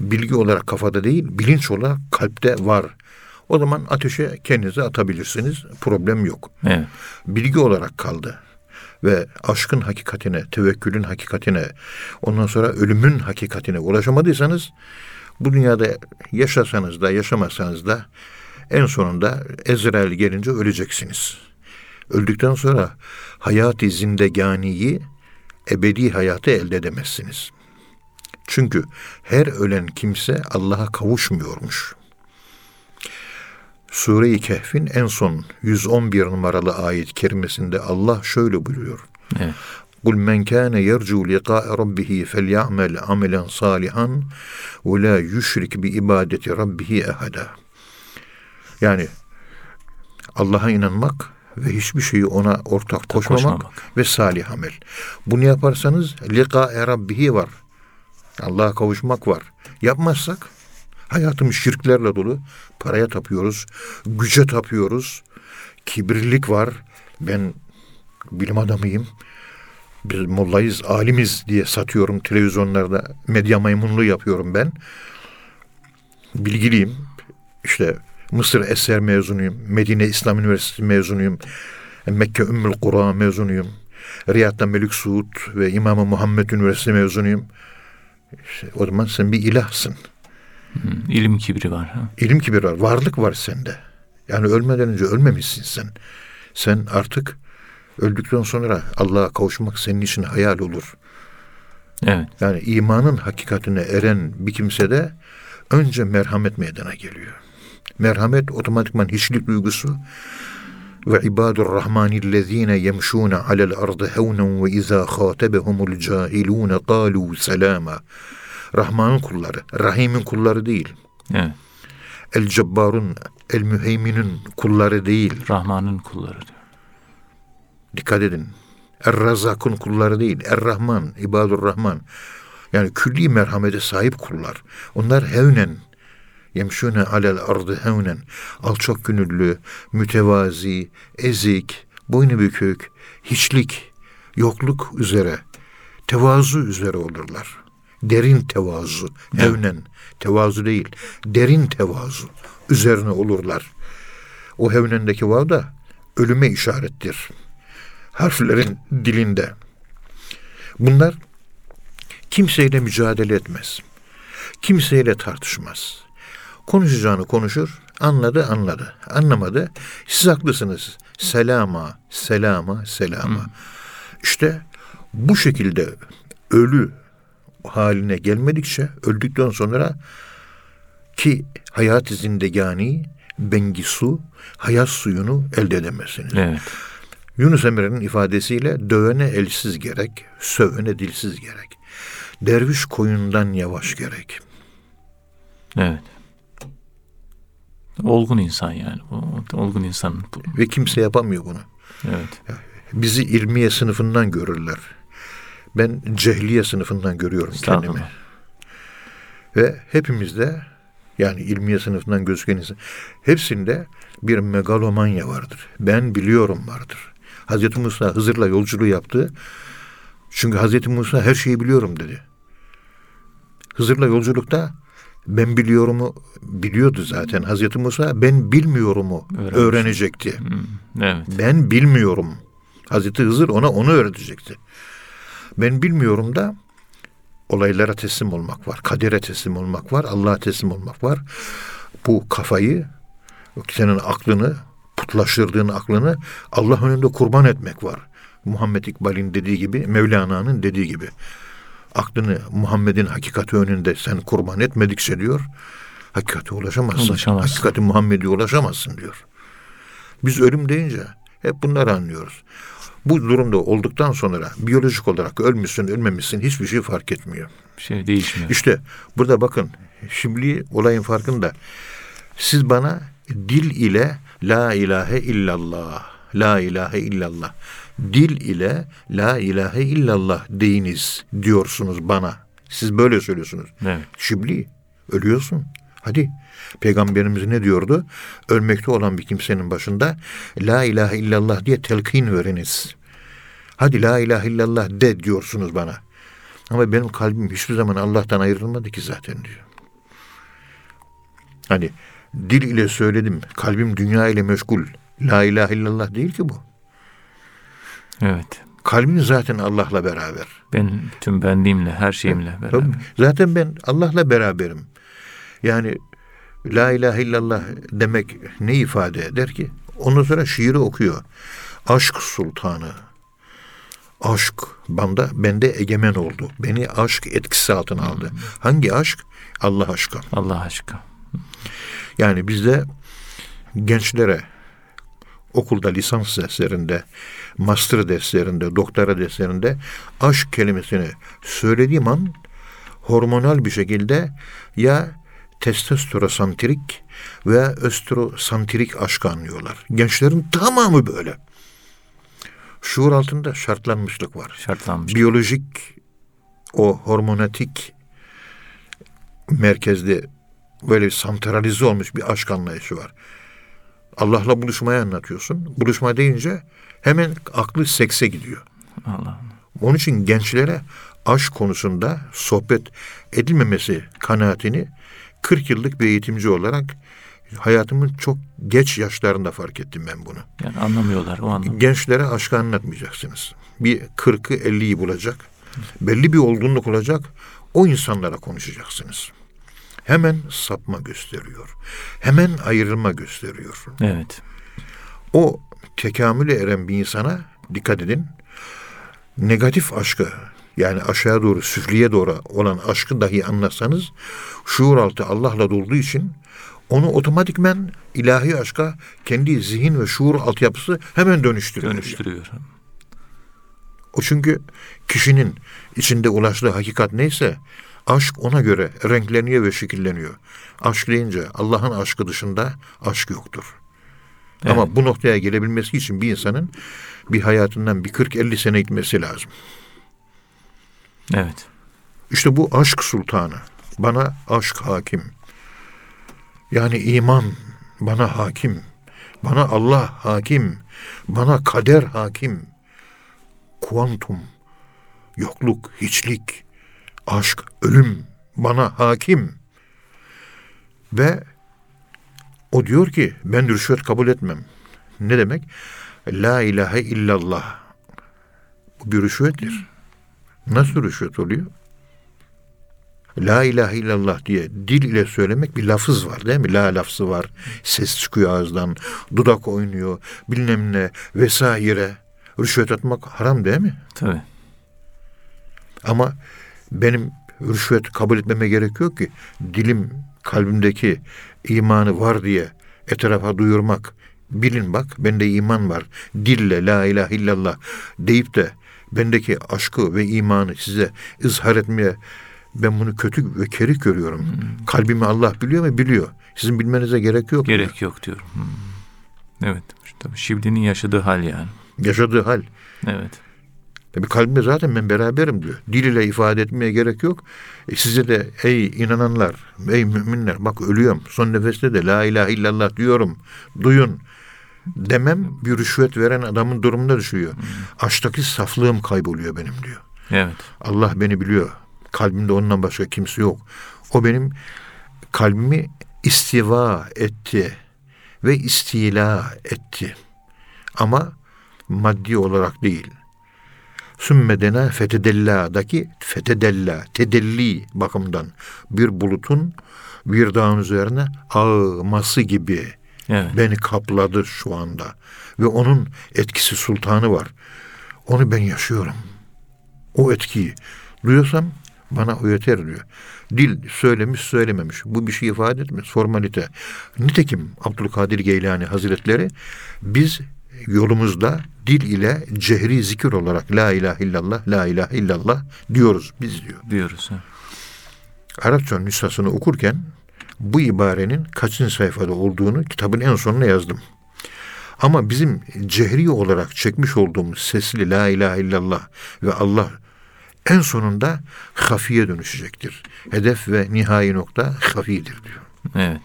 bilgi olarak kafada değil, bilinç olarak kalpte var. O zaman ateşe kendinizi atabilirsiniz. Problem yok. Evet. Bilgi olarak kaldı. Ve aşkın hakikatine, tevekkülün hakikatine, ondan sonra ölümün hakikatine ulaşamadıysanız bu dünyada yaşasanız da yaşamasanız da en sonunda Ezrail gelince öleceksiniz. Öldükten sonra hayat-ı zindeganiyi, ebedi hayatı elde edemezsiniz. Çünkü her ölen kimse Allah'a kavuşmuyormuş. Sure-i Kehf'in en son 111 numaralı ayet kerimesinde Allah şöyle buyuruyor. Evet. Kana yercu liqa'a rabbih fely'amel amelen salihan ve la yushrik bi ibadeti rabbih ahada. Yani Allah'a inanmak ve hiçbir şeyi ona ortak koşmamak, koşmamak. ve salih amel. Bunu yaparsanız liqa'a rabbih var. Allah'a kavuşmak var. Yapmazsak hayatımız şirklerle dolu. Paraya tapıyoruz, güce tapıyoruz, kibirlik var, Ben bilim adamıyım. Biz mollayız, alimiz diye satıyorum televizyonlarda. Medya maymunluğu yapıyorum ben. Bilgiliyim. İşte Mısır Eser mezunuyum. Medine İslam Üniversitesi mezunuyum. Mekke Ümmül Kura mezunuyum. Riyad'da Melik Suud ve İmam-ı Muhammed Üniversitesi mezunuyum. İşte o zaman sen bir ilahsın. Hı, ilim kibri var. Ha? İlim kibir var. Varlık var sende. Yani ölmeden önce ölmemişsin sen. Sen artık öldükten sonra Allah'a kavuşmak senin için hayal olur. Evet. Yani imanın hakikatine eren bir kimsede önce merhamet meydana geliyor. Merhamet otomatikman hiçlik duygusu ve ibadur rahmanillezine yemşûne alel ardı hevnen ve izâ khâtebehumul cahilûne kâlû selâma. Rahman'ın kulları, Rahim'in kulları değil. Evet. El Cebbar'un, El Müheymin'in kulları değil. Rahman'ın kulları diyor. Dikkat edin. Er-Razak'ın kulları değil. Er-Rahman, İbadur Rahman. Yani külli merhamete sahip kullar. Onlar hevnen, yemşune alel ardı hevnen. Alçak gönüllü, mütevazi, ezik, boynu bükük, hiçlik, yokluk üzere, tevazu üzere olurlar. Derin tevazu, hevnen, tevazu değil, derin tevazu üzerine olurlar. O hevnendeki vav da ölüme işarettir harflerin dilinde. Bunlar kimseyle mücadele etmez. Kimseyle tartışmaz. Konuşacağını konuşur, anladı anladı. Anlamadı, siz haklısınız. Selama, selama, selama. İşte bu şekilde ölü haline gelmedikçe öldükten sonra ki hayat zindegani bengi su, hayat suyunu elde edemezsiniz. Evet. Yunus Emre'nin ifadesiyle dövene elsiz gerek, sövene dilsiz gerek. Derviş koyundan yavaş gerek. Evet. Olgun insan yani. Olgun insan. Ve kimse yapamıyor bunu. Evet. Bizi ilmiye sınıfından görürler. Ben cehliye sınıfından görüyorum kendimi. Ve hepimizde yani ilmiye sınıfından gözüken insan hepsinde bir megalomanya vardır. Ben biliyorum vardır. Hazreti Musa Hızır'la yolculuğu yaptı. Çünkü Hazreti Musa her şeyi biliyorum dedi. Hızır'la yolculukta ben biliyorumu biliyordu zaten. Hazreti Musa ben bilmiyorumu Öğrenmiş. öğrenecekti. Hmm, Evet. Ben bilmiyorum. Hazreti Hızır ona onu öğretecekti. Ben bilmiyorum da olaylara teslim olmak var. Kadere teslim olmak var. Allah'a teslim olmak var. Bu kafayı, senin aklını, putlaştırdığın aklını Allah önünde kurban etmek var. Muhammed İkbal'in dediği gibi, Mevlana'nın dediği gibi. Aklını Muhammed'in hakikati önünde sen kurban etmedikçe diyor, hakikate ulaşamazsın. Ulaşamazsın. Hakikati Muhammed'e ulaşamazsın diyor. Biz ölüm deyince hep bunları anlıyoruz. Bu durumda olduktan sonra biyolojik olarak ölmüşsün ölmemişsin hiçbir şey fark etmiyor. Şey değişmiyor. İşte burada bakın şimdi olayın farkında. Siz bana dil ile la ilahe illallah, la ilahe illallah, dil ile la ilahe illallah deyiniz diyorsunuz bana. Siz böyle söylüyorsunuz. Evet. Şibli ölüyorsun. Hadi. Peygamberimiz ne diyordu? Ölmekte olan bir kimsenin başında La ilahe illallah diye telkin veriniz. Hadi la ilahe illallah de diyorsunuz bana. Ama benim kalbim hiçbir zaman Allah'tan ayrılmadı ki zaten diyor. Hani dil ile söyledim, kalbim dünya ile meşgul. La ilahe illallah değil ki bu. Evet. Kalbin zaten Allah'la beraber. Ben tüm benliğimle, her şeyimle beraber. Tabii. Zaten ben Allah'la beraberim. Yani La ilahe illallah demek ne ifade eder ki? Ondan sonra şiiri okuyor. Aşk sultanı. Aşk banda bende egemen oldu. Beni aşk etkisi altına aldı. Hangi aşk? Allah aşkı. Allah aşkına. Yani bizde gençlere okulda lisans derslerinde, master derslerinde, doktora derslerinde aşk kelimesini söylediğim an hormonal bir şekilde ya testosterosantrik veya östrosantrik aşk anlıyorlar. Gençlerin tamamı böyle. Şuur altında şartlanmışlık var. Şartlanmış. Biyolojik o hormonatik merkezde böyle bir santralize olmuş bir aşk anlayışı var. Allah'la buluşmayı anlatıyorsun. Buluşma deyince hemen aklı sekse gidiyor. Allah. Onun için gençlere aşk konusunda sohbet edilmemesi kanaatini 40 yıllık bir eğitimci olarak hayatımın çok geç yaşlarında fark ettim ben bunu. Yani anlamıyorlar o anlamda. Gençlere aşkı anlatmayacaksınız. Bir 40'ı 50'yi bulacak. Belli bir olgunluk olacak. O insanlara konuşacaksınız. Hemen sapma gösteriyor. Hemen ayrılma gösteriyor. Evet. O tekamüle eren bir insana dikkat edin. Negatif aşkı yani aşağı doğru süfliye doğru olan aşkı dahi anlatsanız şuur altı Allah'la dolduğu için onu otomatikmen ilahi aşka kendi zihin ve şuur altyapısı hemen dönüştürüyor. Dönüştürüyor. O çünkü kişinin içinde ulaştığı hakikat neyse aşk ona göre renkleniyor ve şekilleniyor. Aşk deyince Allah'ın aşkı dışında aşk yoktur. Evet. Ama bu noktaya gelebilmesi için bir insanın bir hayatından bir 40-50 sene gitmesi lazım. Evet. İşte bu aşk sultanı. Bana aşk hakim. Yani iman bana hakim. Bana Allah hakim. Bana kader hakim. Kuantum, yokluk, hiçlik, aşk, ölüm bana hakim. Ve o diyor ki ben rüşvet kabul etmem. Ne demek? La ilahe illallah. Bu bir rüşvettir. Nasıl rüşvet oluyor? La ilahe illallah diye dil ile söylemek bir lafız var değil mi? La lafzı var. Ses çıkıyor ağızdan. Dudak oynuyor. Bilmem ne vesaire. Rüşvet atmak haram değil mi? Tabii. Ama benim rüşvet kabul etmeme gerek yok ki. Dilim kalbimdeki imanı var diye etrafa duyurmak. Bilin bak bende iman var. Dille la ilahe illallah deyip de bendeki aşkı ve imanı size izhar etmeye ben bunu kötü ve kerik görüyorum. Kalbimi Allah biliyor mu? Biliyor. Sizin bilmenize gerek yok. Gerek yok diyorum. Hmm. Evet. Tabii Şibli'nin yaşadığı hal yani. Yaşadığı hal. Evet. Tabi kalbimde zaten ben beraberim diyor. Dil ile ifade etmeye gerek yok. E size de ey inananlar, ey müminler bak ölüyorum. Son nefeste de la ilahe illallah diyorum. Duyun. Demem bir rüşvet veren adamın durumuna düşüyor. Aşktaki saflığım kayboluyor benim diyor. Evet. Allah beni biliyor. Kalbimde ondan başka kimse yok. O benim kalbimi istiva etti ve istila etti. Ama maddi olarak değil. Sümmedena fetedella'daki fetedella, tedelli bakımdan bir bulutun bir dağın üzerine ağması gibi Evet. beni kapladı şu anda. Ve onun etkisi sultanı var. Onu ben yaşıyorum. O etkiyi duyuyorsam bana o yeter diyor. Dil söylemiş söylememiş. Bu bir şey ifade etmez. Formalite. Nitekim Abdülkadir Geylani Hazretleri biz yolumuzda dil ile cehri zikir olarak la ilahe illallah, la ilahe illallah diyoruz biz diyor. Diyoruz. ha. Arapça nüshasını okurken bu ibarenin kaçıncı sayfada olduğunu kitabın en sonuna yazdım. Ama bizim cehri olarak çekmiş olduğumuz sesli la ilahe illallah ve Allah en sonunda hafiye dönüşecektir. Hedef ve nihai nokta hafidir diyor. Evet.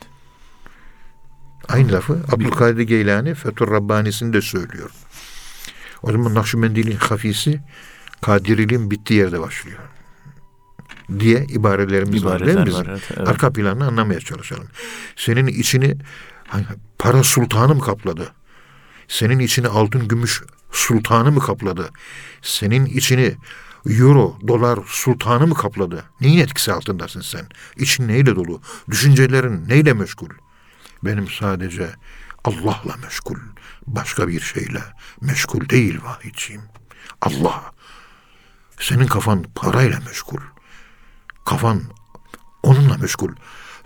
Aynı lafı Abdülkadir Geylani Fethur Rabbani'sinde söylüyor. O zaman Nakşibendiliğin hafisi Kadiriliğin bittiği yerde başlıyor. Diye ibarelerimiz var değil mi İbareler bizim? var. Evet. evet. Arka planını anlamaya çalışalım. Senin içini hani para sultanı mı kapladı? Senin içini altın gümüş sultanı mı kapladı? Senin içini euro, dolar sultanı mı kapladı? Neyin etkisi altındasın sen? İçin neyle dolu? Düşüncelerin neyle meşgul? Benim sadece Allah'la meşgul. Başka bir şeyle meşgul değil vahidciğim. Allah. Senin kafan parayla meşgul. Kafan onunla meşgul.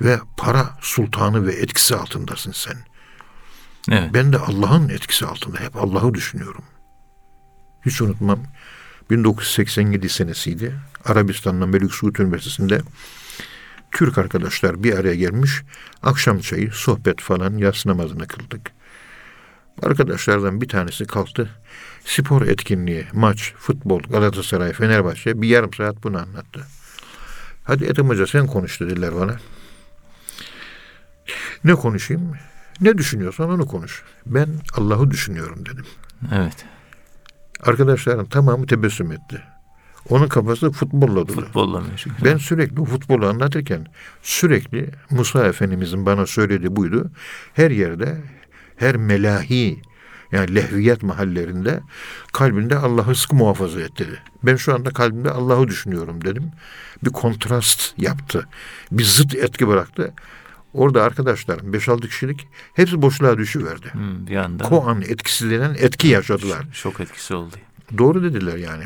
Ve para sultanı ve etkisi altındasın sen. Evet. Ben de Allah'ın etkisi altında hep Allah'ı düşünüyorum. Hiç unutmam. 1987 senesiydi. Arabistan'da Melik Suud Üniversitesi'nde Türk arkadaşlar bir araya gelmiş. Akşam çayı, sohbet falan, yatsı namazını kıldık. Arkadaşlardan bir tanesi kalktı. Spor etkinliği, maç, futbol, Galatasaray, Fenerbahçe bir yarım saat bunu anlattı. Hadi Ethem Hoca sen konuş dediler bana. Ne konuşayım? Ne düşünüyorsan onu konuş. Ben Allah'ı düşünüyorum dedim. Evet. Arkadaşlarım tamamı tebessüm etti. Onun kafası futbolla dolu. Futbolla meşgul. Ben sürekli futbolu anlatırken sürekli Musa Efendimizin bana söylediği buydu. Her yerde, her melahi yani lehviyat mahallerinde kalbinde Allah'ı sıkı muhafaza et dedi. Ben şu anda kalbimde Allah'ı düşünüyorum dedim. Bir kontrast yaptı. Bir zıt etki bıraktı. Orada arkadaşlarım 5-6 kişilik hepsi boşluğa düşüverdi. Hmm, bir anda Koan etkisi denen etki yaşadılar. şok etkisi oldu. Doğru dediler yani.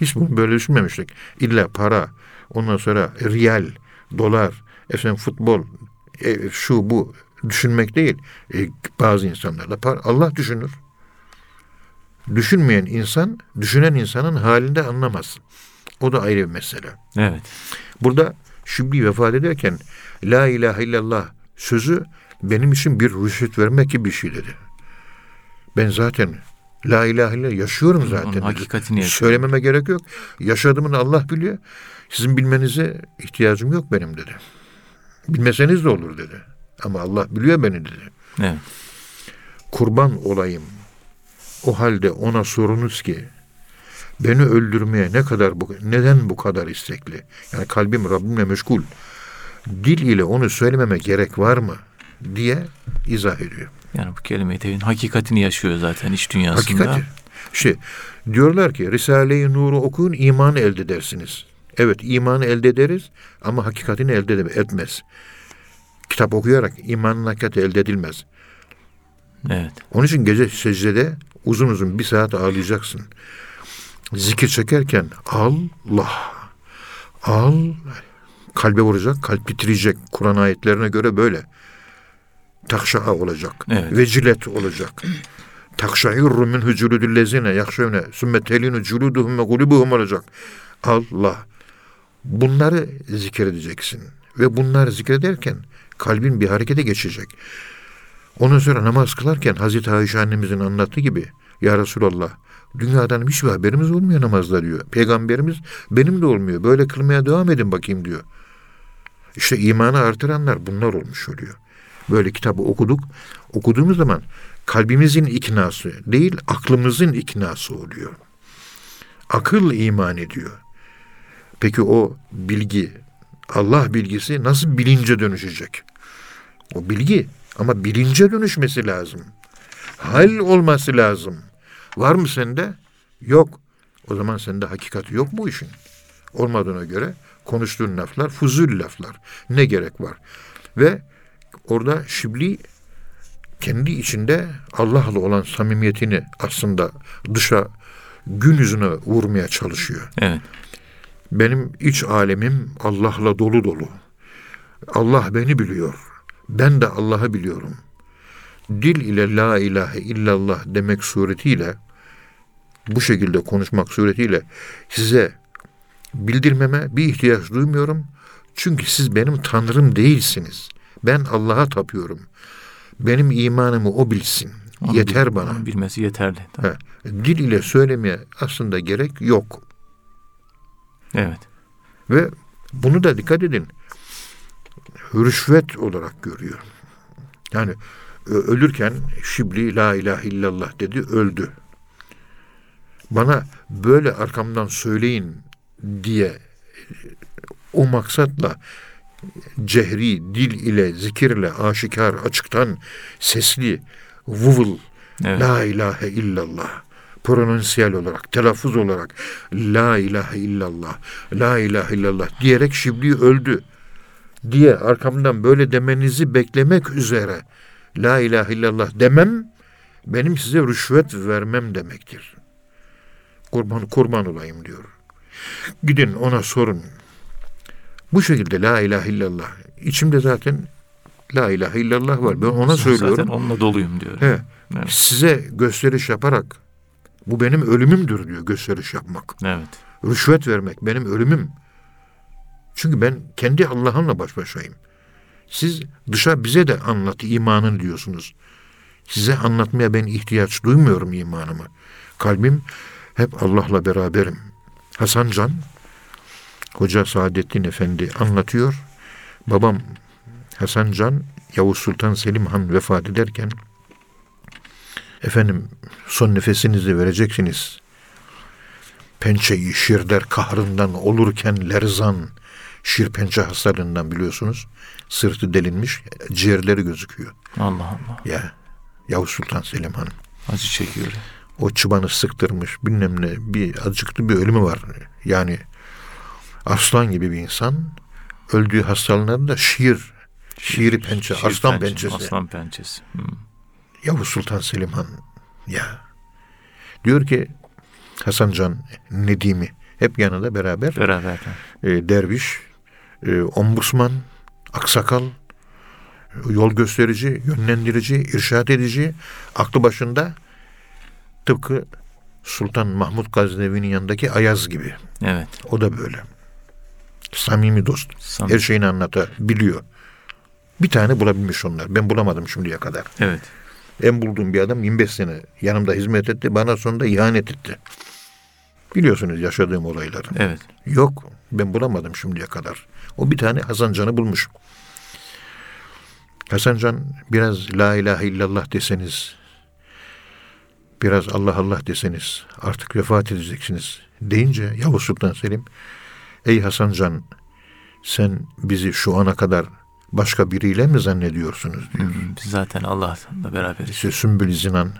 Hiç bunu böyle düşünmemiştik. İlla para, ondan sonra riyal, dolar, efendim futbol, e, şu bu düşünmek değil. E, bazı insanlar da Allah düşünür. Düşünmeyen insan, düşünen insanın halinde anlamaz. O da ayrı bir mesele. Evet. Burada Şibli vefat ederken La ilahe illallah sözü benim için bir rüşvet vermek gibi bir şey dedi. Ben zaten La ilahe illallah yaşıyorum zaten. Onun dedi. hakikatini. Söylememe gerek yok. Yaşadığımını Allah biliyor. Sizin bilmenize ihtiyacım yok benim dedi. Bilmeseniz de olur dedi. Ama Allah biliyor beni dedi. Evet. Kurban olayım. O halde ona sorunuz ki beni öldürmeye ne kadar bu neden bu kadar istekli? Yani kalbim Rabbimle meşgul. Dil ile onu söylememe gerek var mı? diye izah ediyor. Yani bu kelime-i tevhidin hakikatini yaşıyor zaten iç dünyasında. Hakikati. İşte diyorlar ki Risale-i Nur'u okuyun imanı elde edersiniz. Evet imanı elde ederiz ama hakikatini elde etmez. Kitap okuyarak imanın hakikati elde edilmez. Evet. Onun için gece secdede uzun uzun bir saat ağlayacaksın. Zikir çekerken Allah, al, kalbe vuracak, kalp titreyecek. Kur'an ayetlerine göre böyle. Takşaa olacak. Evet. Vecilet olacak. Takşairru min huculudul lezine yakşevne sümme telinu culuduhum ve gulubuhum olacak. Allah. Bunları zikredeceksin. Ve bunları zikrederken kalbin bir harekete geçecek. Ondan sonra namaz kılarken Hazreti Ayşe annemizin anlattığı gibi Ya Resulallah dünyadan hiçbir haberimiz olmuyor namazda diyor. Peygamberimiz benim de olmuyor. Böyle kılmaya devam edin bakayım diyor. İşte imanı artıranlar bunlar olmuş oluyor. Böyle kitabı okuduk. Okuduğumuz zaman kalbimizin iknası değil aklımızın iknası oluyor. Akıl iman ediyor. Peki o bilgi, Allah bilgisi nasıl bilince dönüşecek? O bilgi ama bilince dönüşmesi lazım. Hal olması lazım. Var mı sende? Yok. O zaman sende hakikati yok mu işin? Olmadığına göre konuştuğun laflar fuzul laflar. Ne gerek var? Ve orada Şibli kendi içinde Allah'la olan samimiyetini aslında dışa gün yüzüne vurmaya çalışıyor. Evet. Benim iç alemim Allah'la dolu dolu. Allah beni biliyor. Ben de Allah'ı biliyorum. Dil ile la ilahe illallah demek suretiyle bu şekilde konuşmak suretiyle size bildirmeme bir ihtiyaç duymuyorum. Çünkü siz benim tanrım değilsiniz. Ben Allah'a tapıyorum. Benim imanımı o bilsin. Onu Yeter bil- bana. onu bilmesi yeterli. Tabii. He. Dil ile söylemeye aslında gerek yok. Evet. Ve bunu da dikkat edin. Rüşvet olarak görüyor. Yani ö- ölürken Şibli la ilahe illallah dedi öldü. Bana böyle arkamdan söyleyin diye o maksatla cehri dil ile zikirle aşikar açıktan sesli vuvul Evet. la ilahe illallah pronansiyel olarak, telaffuz olarak La ilahe illallah, La ilahe illallah diyerek Şibli öldü diye arkamdan böyle demenizi beklemek üzere La ilahe illallah demem benim size rüşvet vermem demektir. Kurban, kurban olayım diyor. Gidin ona sorun. Bu şekilde La ilahe illallah. İçimde zaten La ilahe illallah var. Ben ona söylüyorum. Zaten onunla doluyum diyor. He, Evet. size gösteriş yaparak bu benim ölümümdür diyor gösteriş yapmak. Evet. Rüşvet vermek benim ölümüm. Çünkü ben kendi Allah'ımla baş başayım. Siz dışa bize de anlat imanın diyorsunuz. Size anlatmaya ben ihtiyaç duymuyorum imanımı. Kalbim hep Allah'la beraberim. Hasan Can, Hoca Saadettin Efendi anlatıyor. Babam Hasan Can Yavuz Sultan Selim Han vefat ederken efendim son nefesinizi vereceksiniz. Pençeyi şirder kahrından olurken lerzan şir pençe hastalığından biliyorsunuz. Sırtı delinmiş, ciğerleri gözüküyor. Allah Allah. Ya Yavuz Sultan Selim Han. Acı çekiyor. O çıbanı sıktırmış bilmem ne bir acıklı bir ölümü var. Yani aslan gibi bir insan öldüğü hastalığında da şiir şiiri pençe, Şiir aslan pençe, pençesi. Aslan pençesi. Hmm. Yavuz Sultan Selim Han ya diyor ki Hasan Can Nedim'i hep yanında beraber Beraber. e, derviş, e, ombudsman, aksakal, yol gösterici, yönlendirici, irşat edici, aklı başında tıpkı Sultan Mahmud Gaznevi'nin yanındaki Ayaz gibi. Evet. O da böyle. Samimi dost. Samimi. Her şeyini anlatabiliyor. Bir tane bulabilmiş onlar. Ben bulamadım şimdiye kadar. Evet. En bulduğum bir adam 25 sene yanımda hizmet etti. Bana sonunda ihanet etti. Biliyorsunuz yaşadığım olayları. Evet. Yok ben bulamadım şimdiye kadar. O bir tane Hasan Can'ı bulmuş. Hasan Can biraz la ilahe illallah deseniz, biraz Allah Allah deseniz artık vefat edeceksiniz deyince Yavuz Sultan Selim ey Hasan Can sen bizi şu ana kadar başka biriyle mi zannediyorsunuz diyor. Biz zaten Allah'la beraberiz. İşte Sümbül Sinan,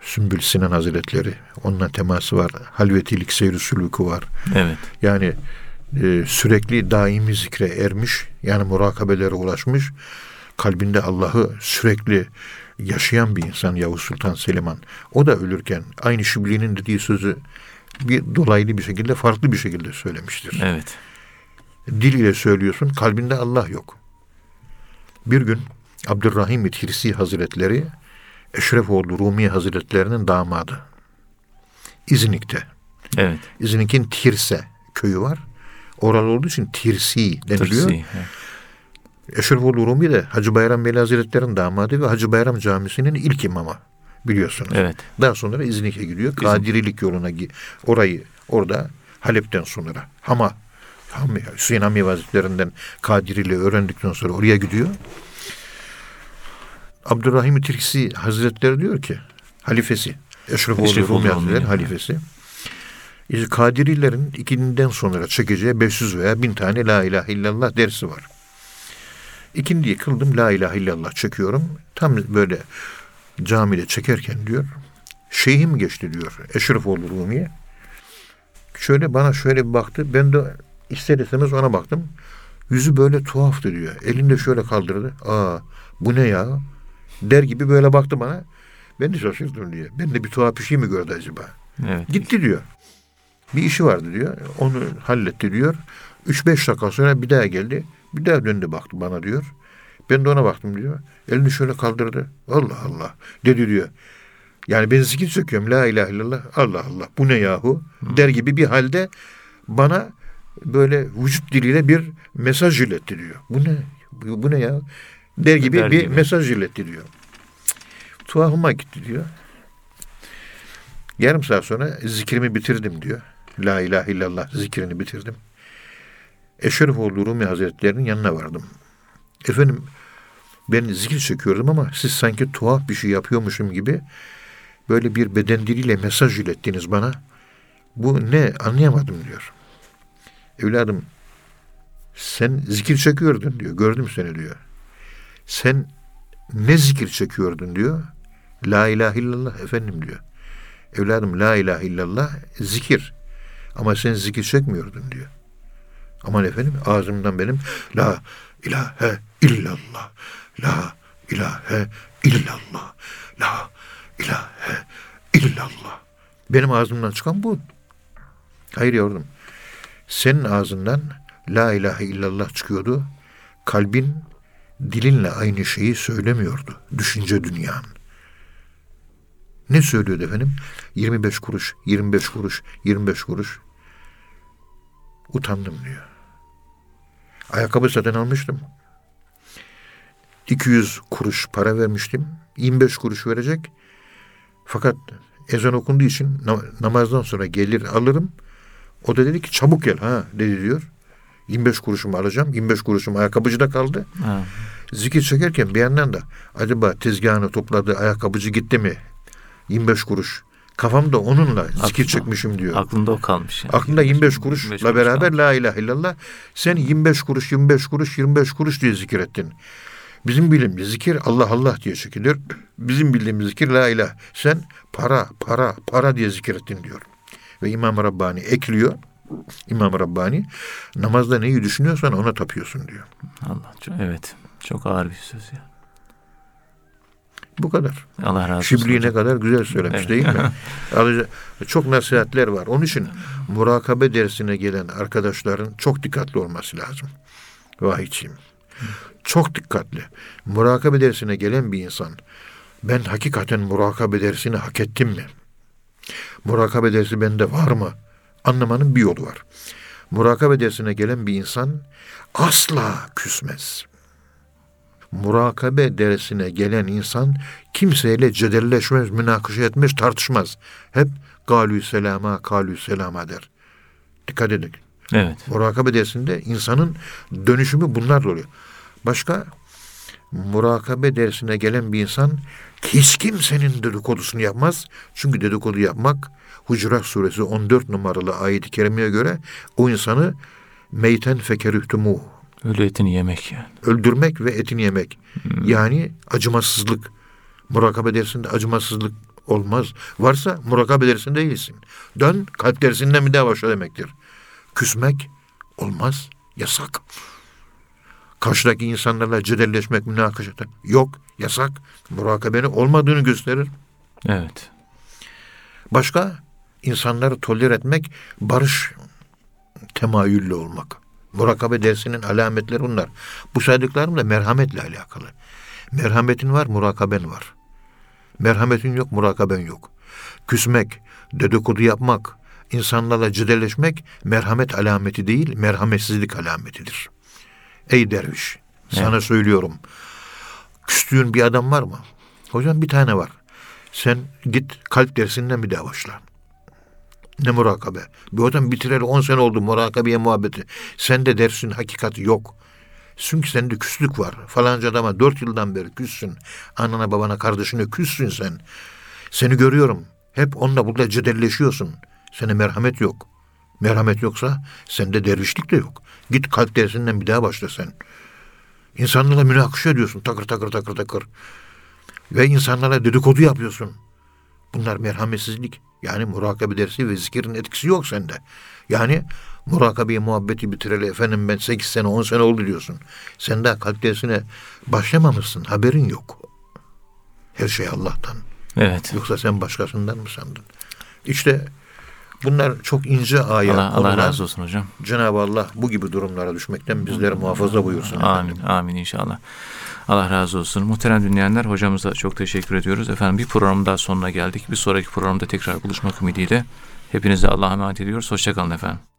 Sümbül Sinan Hazretleri onunla teması var. Halvetilik seyri sülükü var. Evet. Yani e, sürekli daimi zikre ermiş, yani murakabelere ulaşmış, kalbinde Allah'ı sürekli yaşayan bir insan Yavuz Sultan Selimhan. O da ölürken aynı Şibli'nin dediği sözü bir dolaylı bir şekilde farklı bir şekilde söylemiştir. Evet. Dil ile söylüyorsun, kalbinde Allah yok. Bir gün Abdurrahim Tirsi Hazretleri Eşrefoğlu Rumi Hazretlerinin damadı. İznik'te. Evet. İznik'in Tirse köyü var. Oralı olduğu için Tirsi deniliyor. Tırsi. Evet. Eşrefoğlu Rumi de Hacı Bayram Veli Hazretleri'nin damadı ve Hacı Bayram Camisi'nin ilk imamı biliyorsunuz. Evet. Daha sonra İznik'e gidiyor. Kadirilik yoluna orayı orada Halep'ten sonra Hama Hami, Hüseyin Hami Hazretlerinden Kadiriliği öğrendikten sonra oraya gidiyor. Abdurrahim Tirksi Hazretleri diyor ki halifesi Eşrefoğlu Rumi Hazretleri halifesi. Kadirilerin ikinden sonra çekeceği 500 veya 1000 tane La ilahe illallah dersi var. İkindiyi kıldım La ilahe illallah çekiyorum. Tam böyle camide çekerken diyor şeyhim geçti diyor Eşrefoğlu Rumi'ye. Şöyle bana şöyle bir baktı. Ben de ister istemez ona baktım. Yüzü böyle tuhaftı diyor. Elinde şöyle kaldırdı. Aa bu ne ya? Der gibi böyle baktı bana. Ben de şaşırdım diyor. Ben de bir tuhaf bir şey mi gördü acaba? Evet. Gitti diyor. Bir işi vardı diyor. Onu halletti diyor. 3-5 dakika sonra bir daha geldi. Bir daha döndü baktı bana diyor. Ben de ona baktım diyor. Elini şöyle kaldırdı. Allah Allah dedi diyor. Yani ben zikir söküyorum. La ilahe illallah. Allah Allah. Bu ne yahu? Der gibi bir halde bana böyle vücut diliyle bir mesaj iletti diyor. Bu ne? Bu, bu ne ya? Der gibi Der bir gibi. mesaj iletti diyor. Tuhafıma gitti diyor. Yarım saat sonra zikrimi bitirdim diyor. La ilahe illallah zikrini bitirdim. Eşrefoğlu Rumi Hazretleri'nin yanına vardım. Efendim ben zikir çekiyordum ama siz sanki tuhaf bir şey yapıyormuşum gibi böyle bir beden diliyle mesaj ilettiniz bana. Bu ne anlayamadım diyor. Evladım sen zikir çekiyordun diyor. Gördüm seni diyor. Sen ne zikir çekiyordun diyor. La ilahe illallah efendim diyor. Evladım la ilahe illallah zikir. Ama sen zikir çekmiyordun diyor. Aman efendim ağzımdan benim la ilahe illallah la ilahe illallah la ilahe illallah. Benim ağzımdan çıkan bu. Hayır yavrum. Senin ağzından la ilahe illallah çıkıyordu. Kalbin dilinle aynı şeyi söylemiyordu. Düşünce dünyan. Ne söylüyordu efendim? 25 kuruş, 25 kuruş, 25 kuruş. Utandım diyor. Ayakkabı satın almıştım. 200 kuruş para vermiştim. 25 kuruş verecek. Fakat ezan okunduğu için na- namazdan sonra gelir alırım. O da dedi ki çabuk gel ha dedi diyor. 25 kuruşumu alacağım. 25 kuruşum ayakkabıcıda kaldı. Ha. Zikir çekerken bir yandan da acaba tezgahını topladı, ayakkabıcı gitti mi? 25 kuruş. Kafamda onunla zikir çekmişim diyor. Aklında o kalmış. Yani. Aklında 25 25 kuruşla kuruş beraber kalmış. la ilahe illallah sen 25 kuruş 25 kuruş 25 kuruş diye zikir ettin. Bizim bildiğimiz zikir Allah Allah diye çekilir. Bizim bildiğimiz zikir la ilah. Sen para para para diye zikir ettin diyor. Ve İmam Rabbani ekliyor. İmam Rabbani namazda neyi düşünüyorsan ona tapıyorsun diyor. Allah evet. Çok ağır bir söz ya. Bu kadar. Allah razı olsun. Şibliği ne kadar güzel söylemiş Evet. değil mi? Çok nasihatler var. Onun için murakabe dersine gelen arkadaşların çok dikkatli olması lazım. Vahiyçiyim. Çok dikkatli. Murakabe dersine gelen bir insan ben hakikaten murakabe dersini hak ettim mi? Murakabe dersi bende var mı? Anlamanın bir yolu var. Murakabe dersine gelen bir insan asla küsmez murakabe dersine gelen insan kimseyle cedelleşmez, münakaşa etmez, tartışmaz. Hep galü selama, kalü selama der. Dikkat edin. Evet. Murakabe dersinde insanın dönüşümü bunlarla oluyor. Başka murakabe dersine gelen bir insan hiç kimsenin dedikodusunu yapmaz. Çünkü dedikodu yapmak Hucurat suresi 14 numaralı ayet-i kerimeye göre o insanı meyten fekerühtumuh Ölü etini yemek yani. öldürmek ve etini yemek. Yani acımasızlık. Murakabe dersinde acımasızlık olmaz. Varsa murakabe dersinde değilsin. Dön kalp dersinden bir daha başla demektir. Küsmek olmaz. Yasak. Karşıdaki insanlarla cedelleşmek, münakaşa yok. Yasak. Murakabenin olmadığını gösterir. Evet. Başka insanları tolere etmek, barış temayüllü olmak. Murakabe dersinin alametleri bunlar. Bu saydıklarım da merhametle alakalı. Merhametin var, murakaben var. Merhametin yok, murakaben yok. Küsmek, dedikodu yapmak, insanlarla cedelleşmek merhamet alameti değil, merhametsizlik alametidir. Ey derviş, sana söylüyorum. Küstüğün bir adam var mı? Hocam bir tane var. Sen git kalp dersinden bir daha başla. Ne murakabe? Bir adam bitireli 10 sene oldu murakabeye muhabbeti. Sende dersin hakikati yok. Çünkü sende küslük var. Falanca adama 4 yıldan beri küssün. Anana babana kardeşine küssün sen. Seni görüyorum. Hep onunla burada cedelleşiyorsun. Sene merhamet yok. Merhamet yoksa sende dervişlik de yok. Git kalp dersinden bir daha başla sen. İnsanlarla münakaşa ediyorsun. Takır takır takır takır. Ve insanlara dedikodu yapıyorsun. Bunlar merhametsizlik. Yani murakabe dersi ve zikirin etkisi yok sende. Yani murakabeyi muhabbeti bitireli efendim ben 8 sene 10 sene oldu diyorsun. Sen daha kalp dersine başlamamışsın. Haberin yok. Her şey Allah'tan. Evet. Yoksa sen başkasından mı sandın? İşte bunlar çok ince ayet. Allah, Allah razı olsun hocam. Cenab-ı Allah bu gibi durumlara düşmekten bizleri muhafaza buyursun. Amin. efendim. Amin inşallah. Allah razı olsun. Muhterem dinleyenler hocamıza çok teşekkür ediyoruz. Efendim bir program daha sonuna geldik. Bir sonraki programda tekrar buluşmak ümidiyle hepinize Allah'a emanet ediyoruz. Hoşçakalın efendim.